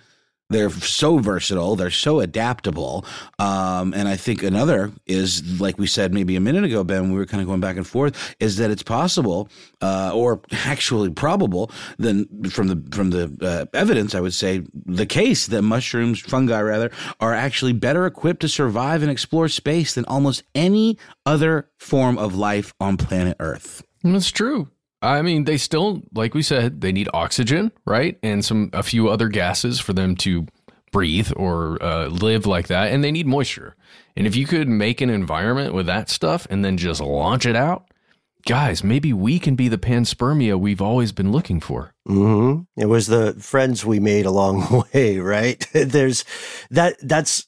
[SPEAKER 2] They're so versatile. They're so adaptable. Um, and I think another is, like we said maybe a minute ago, Ben, we were kind of going back and forth, is that it's possible, uh, or actually probable, then from the from the uh, evidence, I would say the case that mushrooms, fungi rather, are actually better equipped to survive and explore space than almost any other form of life on planet Earth.
[SPEAKER 1] That's true. I mean, they still, like we said, they need oxygen, right, and some a few other gases for them to breathe or uh, live like that, and they need moisture. And if you could make an environment with that stuff and then just launch it out, guys, maybe we can be the panspermia we've always been looking for.
[SPEAKER 3] Mm-hmm. It was the friends we made along the way, right? There's that. That's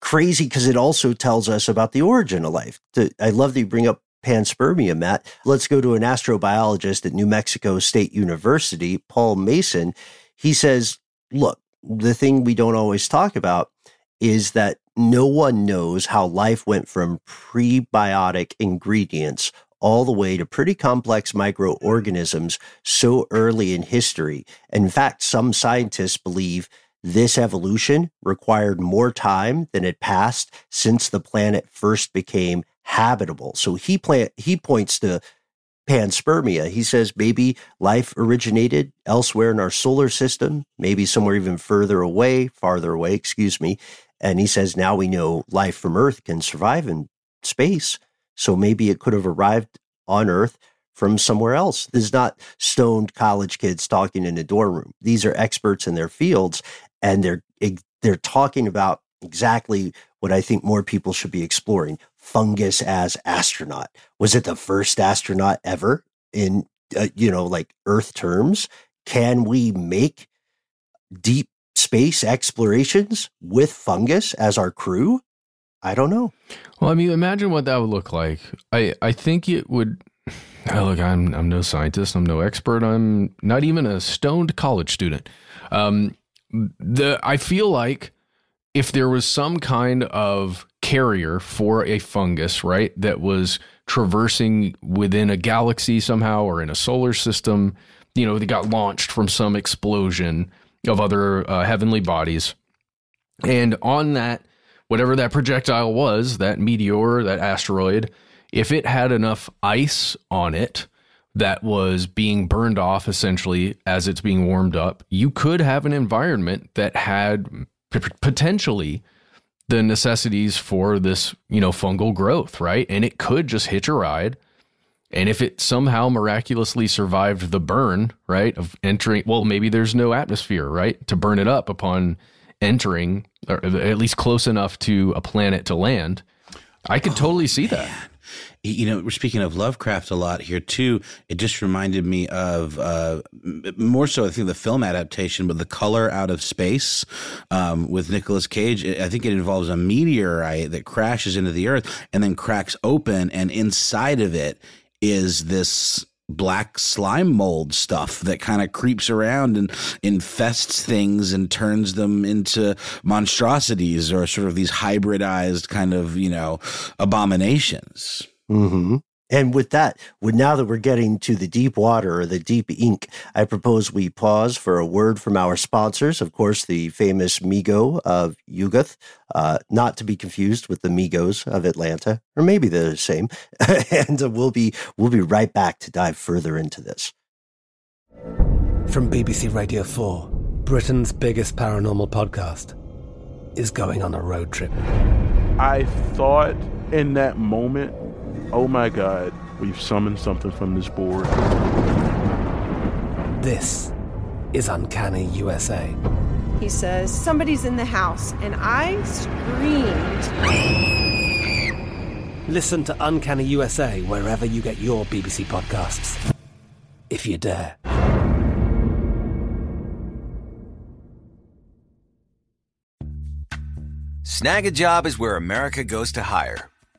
[SPEAKER 3] crazy because it also tells us about the origin of life. I love that you bring up panspermia, Matt. Let's go to an astrobiologist at New Mexico State University, Paul Mason. He says, look, the thing we don't always talk about is that no one knows how life went from prebiotic ingredients all the way to pretty complex microorganisms so early in history. In fact, some scientists believe this evolution required more time than had passed since the planet first became habitable. So he plant, he points to panspermia. He says maybe life originated elsewhere in our solar system, maybe somewhere even further away, farther away, excuse me. And he says now we know life from Earth can survive in space. So maybe it could have arrived on Earth from somewhere else. This is not stoned college kids talking in a dorm room. These are experts in their fields and they're they're talking about exactly what I think more people should be exploring: fungus as astronaut. Was it the first astronaut ever in uh, you know like Earth terms? Can we make deep space explorations with fungus as our crew? I don't know.
[SPEAKER 1] Well, I mean, imagine what that would look like. I I think it would. Oh, look, I'm I'm no scientist. I'm no expert. I'm not even a stoned college student. Um, the I feel like if there was some kind of carrier for a fungus, right, that was traversing within a galaxy somehow or in a solar system, you know, they got launched from some explosion of other uh, heavenly bodies. And on that, whatever that projectile was, that meteor, that asteroid, if it had enough ice on it, that was being burned off essentially as it's being warmed up, you could have an environment that had p- potentially the necessities for this, you know, fungal growth, right? And it could just hitch a ride. And if it somehow miraculously survived the burn, right, of entering, well, maybe there's no atmosphere, right, to burn it up upon entering, or at least close enough to a planet to land. I could oh, totally see that
[SPEAKER 2] you know, we're speaking of Lovecraft a lot here too. It just reminded me of uh, more so, I think, the film adaptation, but the color out of space um, with Nicolas Cage. I think it involves a meteorite that crashes into the Earth and then cracks open, and inside of it is this black slime mold stuff that kind of creeps around and infests things and turns them into monstrosities or sort of these hybridized kind of you know abominations
[SPEAKER 3] Mm-hmm. And with that, with now that we're getting to the deep water or the deep ink, I propose we pause for a word from our sponsors. Of course, the famous Mi-Go of Yuggoth, uh, not to be confused with the Migos of Atlanta, or maybe they're the same. and uh, we'll be we'll be right back to dive further into this.
[SPEAKER 6] From BBC Radio Four, Britain's biggest paranormal podcast is going on a road trip.
[SPEAKER 7] I thought in that moment oh my god, we've summoned something from this board.
[SPEAKER 6] This is Uncanny USA.
[SPEAKER 8] He says, somebody's in the house, and I screamed.
[SPEAKER 6] Listen to Uncanny USA wherever you get your BBC podcasts, if you dare.
[SPEAKER 5] Snagajob is where America goes to hire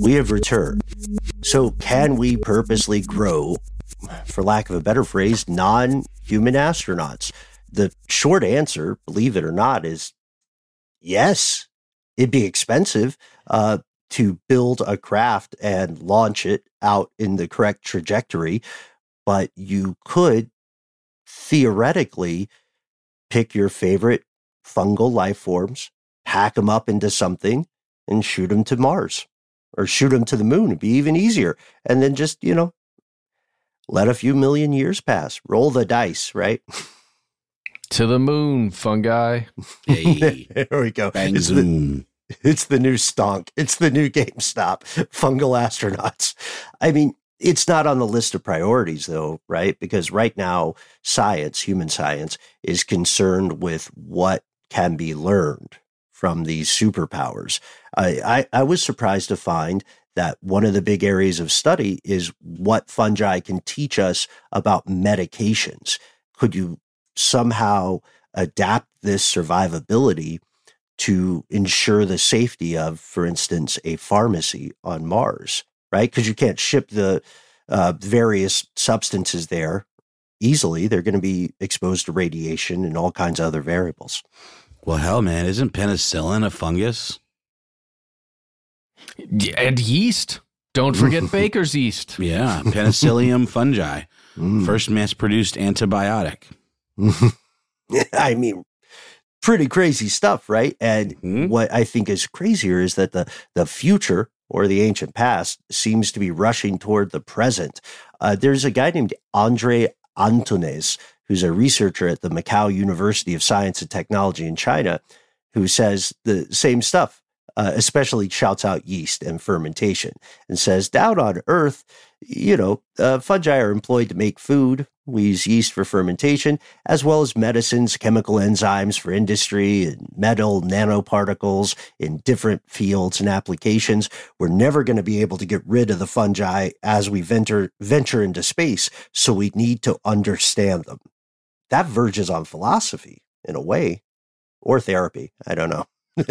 [SPEAKER 3] We have returned. So, can we purposely grow, for lack of a better phrase, non human astronauts? The short answer, believe it or not, is yes. It'd be expensive uh, to build a craft and launch it out in the correct trajectory, but you could theoretically pick your favorite fungal life forms, hack them up into something, and shoot them to Mars or shoot them to the moon. It'd be even easier. And then just, you know, let a few million years pass, roll the dice, right?
[SPEAKER 1] To the moon, fungi.
[SPEAKER 2] Hey,
[SPEAKER 3] there we go.
[SPEAKER 2] bang
[SPEAKER 3] It's the,
[SPEAKER 2] zoom.
[SPEAKER 3] it's the new stonk. It's the new GameStop. Fungal astronauts. I mean, it's not on the list of priorities though, right? Because right now, science, human science, is concerned with what can be learned from these superpowers. I, I, I was surprised to find that one of the big areas of study is what fungi can teach us about medications. Could you somehow adapt this survivability to ensure the safety of, for instance, a pharmacy on Mars, right? Because you can't ship the uh, various substances there easily. They're going to be exposed to radiation and all kinds of other variables.
[SPEAKER 2] Well, hell, man, isn't penicillin a fungus?
[SPEAKER 1] And yeast. Don't forget baker's yeast.
[SPEAKER 2] Yeah, Penicillium fungi,
[SPEAKER 3] Mm.
[SPEAKER 2] first mass-produced antibiotic.
[SPEAKER 3] I mean, pretty crazy stuff, right? And
[SPEAKER 2] Mhm.
[SPEAKER 3] what I think is crazier is that the the future or the ancient past seems to be rushing toward the present. Uh, there's a guy named Andre Antunes who's a researcher at the Macau University of Science and Technology in China, who says the same stuff. Uh, especially shouts out yeast and fermentation and says down on Earth, you know, uh, fungi are employed to make food. We use yeast for fermentation, as well as medicines, chemical enzymes for industry, and metal nanoparticles in different fields and applications. We're never going to be able to get rid of the fungi as we venture venture into space, so we need to understand them. That verges on philosophy in a way, or therapy. I don't know.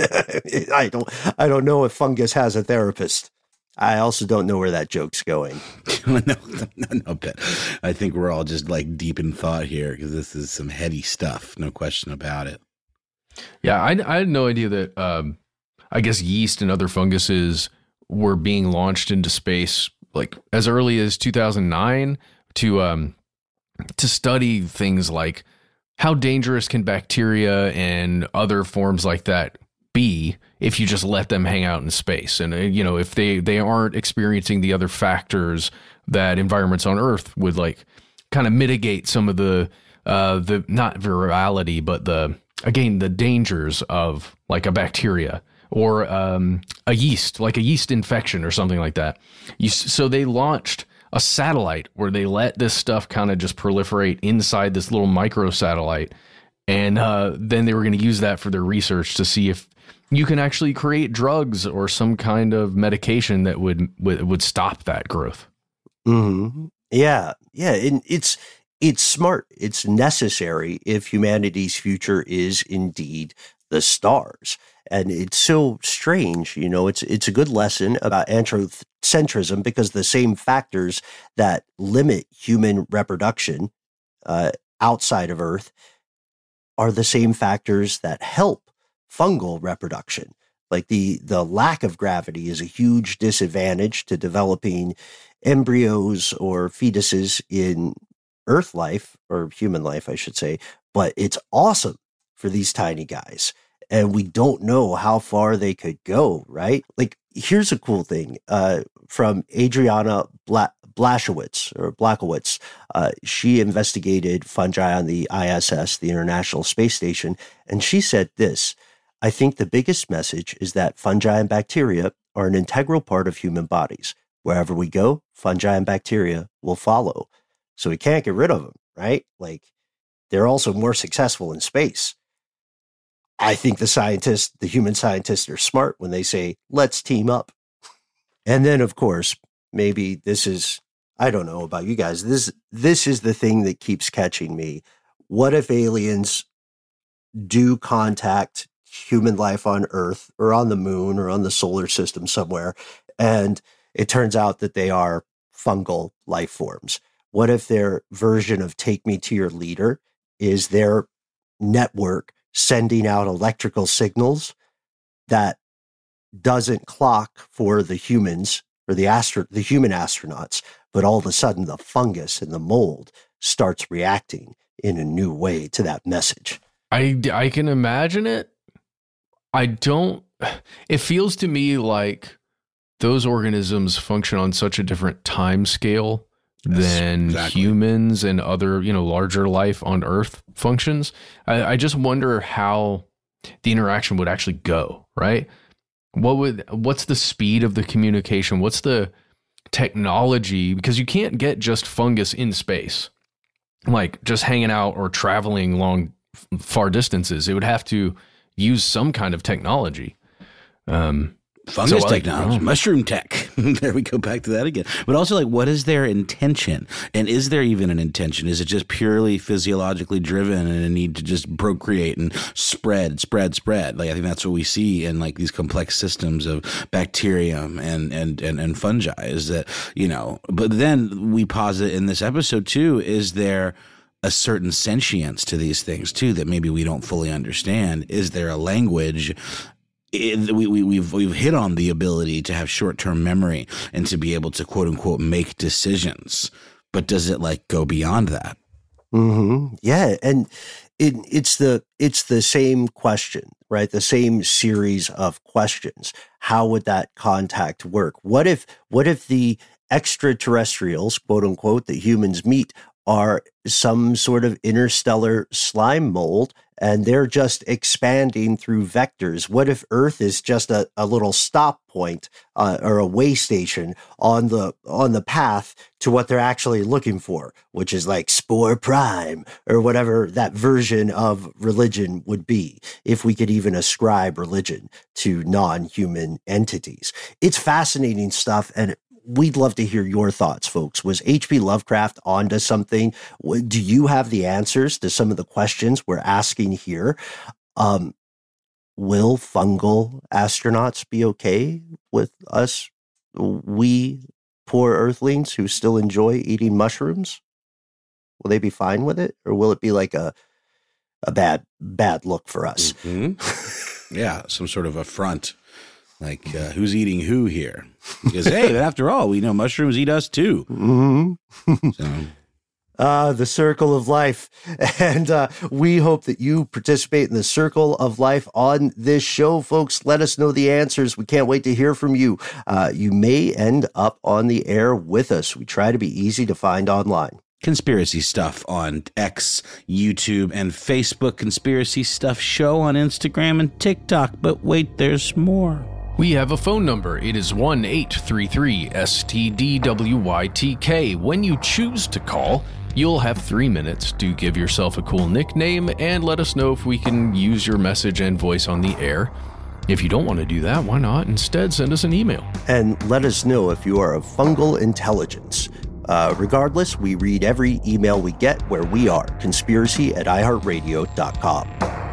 [SPEAKER 3] I don't. I don't know if fungus has a therapist. I also don't know where that joke's going.
[SPEAKER 2] no, no, no, bet. I think we're all just like deep in thought here because this is some heady stuff, no question about it.
[SPEAKER 1] Yeah, I, I had no idea that. Um, I guess yeast and other funguses were being launched into space like as early as 2009 to um to study things like how dangerous can bacteria and other forms like that be if you just let them hang out in space. And uh, you know if they they aren't experiencing the other factors that environments on earth would like kind of mitigate some of the uh the not virality but the again the dangers of like a bacteria or um, a yeast like a yeast infection or something like that. You, so they launched a satellite where they let this stuff kind of just proliferate inside this little micro satellite and uh, then they were going to use that for their research to see if you can actually create drugs or some kind of medication that would would, stop that growth.
[SPEAKER 3] Mm-hmm. Yeah, yeah, and it's it's smart. It's necessary if humanity's future is indeed the stars. And it's so strange, you know, it's it's a good lesson about anthropocentrism because the same factors that limit human reproduction uh, outside of Earth are the same factors that help fungal reproduction. Like the the lack of gravity is a huge disadvantage to developing embryos or fetuses in Earth life or human life, I should say. But it's awesome for these tiny guys. And we don't know how far they could go, right? Like, here's a cool thing uh, from Adriana Bla- or Blachowicz. Uh, she investigated fungi on the ISS, the International Space Station, and she said this I think the biggest message is that fungi and bacteria are an integral part of human bodies. Wherever we go, fungi and bacteria will follow. So we can't get rid of them, right? Like they're also more successful in space. I think the scientists, the human scientists, are smart when they say, let's team up. And then, of course, maybe this is, I don't know about you guys. This, this is the thing that keeps catching me. What if aliens do contact human life on Earth or on the moon or on the solar system somewhere. And it turns out that they are fungal life forms. What if their version of Take Me to Your Leader is their network sending out electrical signals that doesn't clock for the humans or the astro- the human astronauts, but all of a sudden the fungus and the mold starts reacting in a new way to that message.
[SPEAKER 1] I, I can imagine it. I don't. It feels to me like those organisms function on such a different time scale yes, than exactly. humans and other, you know, larger life on Earth functions. I, I just wonder how the interaction would actually go, right? What would what's the speed of the communication? What's the technology? Because you can't get just fungus in space, like just hanging out or traveling long far distances. It would have to use some kind of technology. Um,
[SPEAKER 2] fungus so technology, mushroom tech. there we go back to that again. But also, like, what is their intention? And is there even an intention? Is it just purely physiologically driven and a need to just procreate and spread, spread, spread? Like, I think that's what we see in like these complex systems of bacterium and and and, and fungi. Is that you know? But then we posit in this episode too. Is there a certain sentience to these things too that maybe we don't fully understand. Is there a language? It, we, we, we've we've hit on the ability to have short term memory and to be able to quote unquote make decisions, but does it like go beyond that?
[SPEAKER 3] Mm-hmm. Yeah, and it, it's the it's the same question, right? The same series of questions. How would that contact work? What if what if the extraterrestrials, quote unquote, that humans meet are some sort of interstellar slime mold and they're just expanding through vectors. What if Earth is just a, a little stop point uh, or a way station on the on the path to what they're actually looking for, which is like Spore Prime or whatever that version of religion would be, if we could even ascribe religion to non-human entities. It's fascinating stuff, and we'd love to hear your thoughts, folks. Was H.P. Lovecraft onto something? Do you have the answers to some of the questions we're asking here? Um, will fungal astronauts be okay with us, we poor earthlings who still enjoy eating mushrooms? Will they be fine with it, or will it be like a a bad bad look for us?
[SPEAKER 2] Mm-hmm. yeah, some sort of affront like, uh, who's eating who here? Because, hey, after all, we know mushrooms eat us too.
[SPEAKER 3] Mm-hmm. so. Uh, the circle of life. And uh, we hope that you participate in the circle of life on this show, folks. Let us know the answers. We can't wait to hear from you. Uh, you may end up on the air with us. We try to be easy to find online
[SPEAKER 2] conspiracy stuff on X, YouTube, and Facebook, conspiracy stuff show on Instagram and TikTok. But wait, there's more.
[SPEAKER 1] We have a phone number. It is 1 833 STDWYTK. When you choose to call, you'll have three minutes to give yourself a cool nickname and let us know if we can use your message and voice on the air. If you don't want to do that, why not instead send us an email?
[SPEAKER 3] And let us know if you are of fungal intelligence. Uh, regardless, we read every email we get where we are conspiracy at iheartradio.com.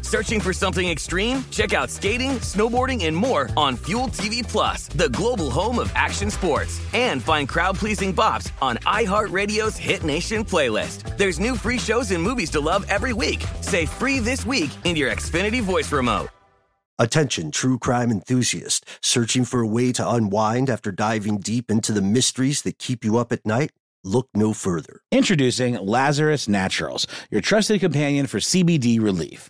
[SPEAKER 5] Searching for something extreme? Check out skating, snowboarding, and more on Fuel TV Plus, the global home of action sports. And find crowd-pleasing bops on iHeartRadio's Hit Nation playlist. There's new free shows and movies to love every week. Say free this week in your Xfinity voice remote.
[SPEAKER 3] Attention, true crime enthusiast, searching for a way to unwind after diving deep into the mysteries that keep you up at night? Look no further.
[SPEAKER 2] Introducing Lazarus Naturals, your trusted companion for CBD relief.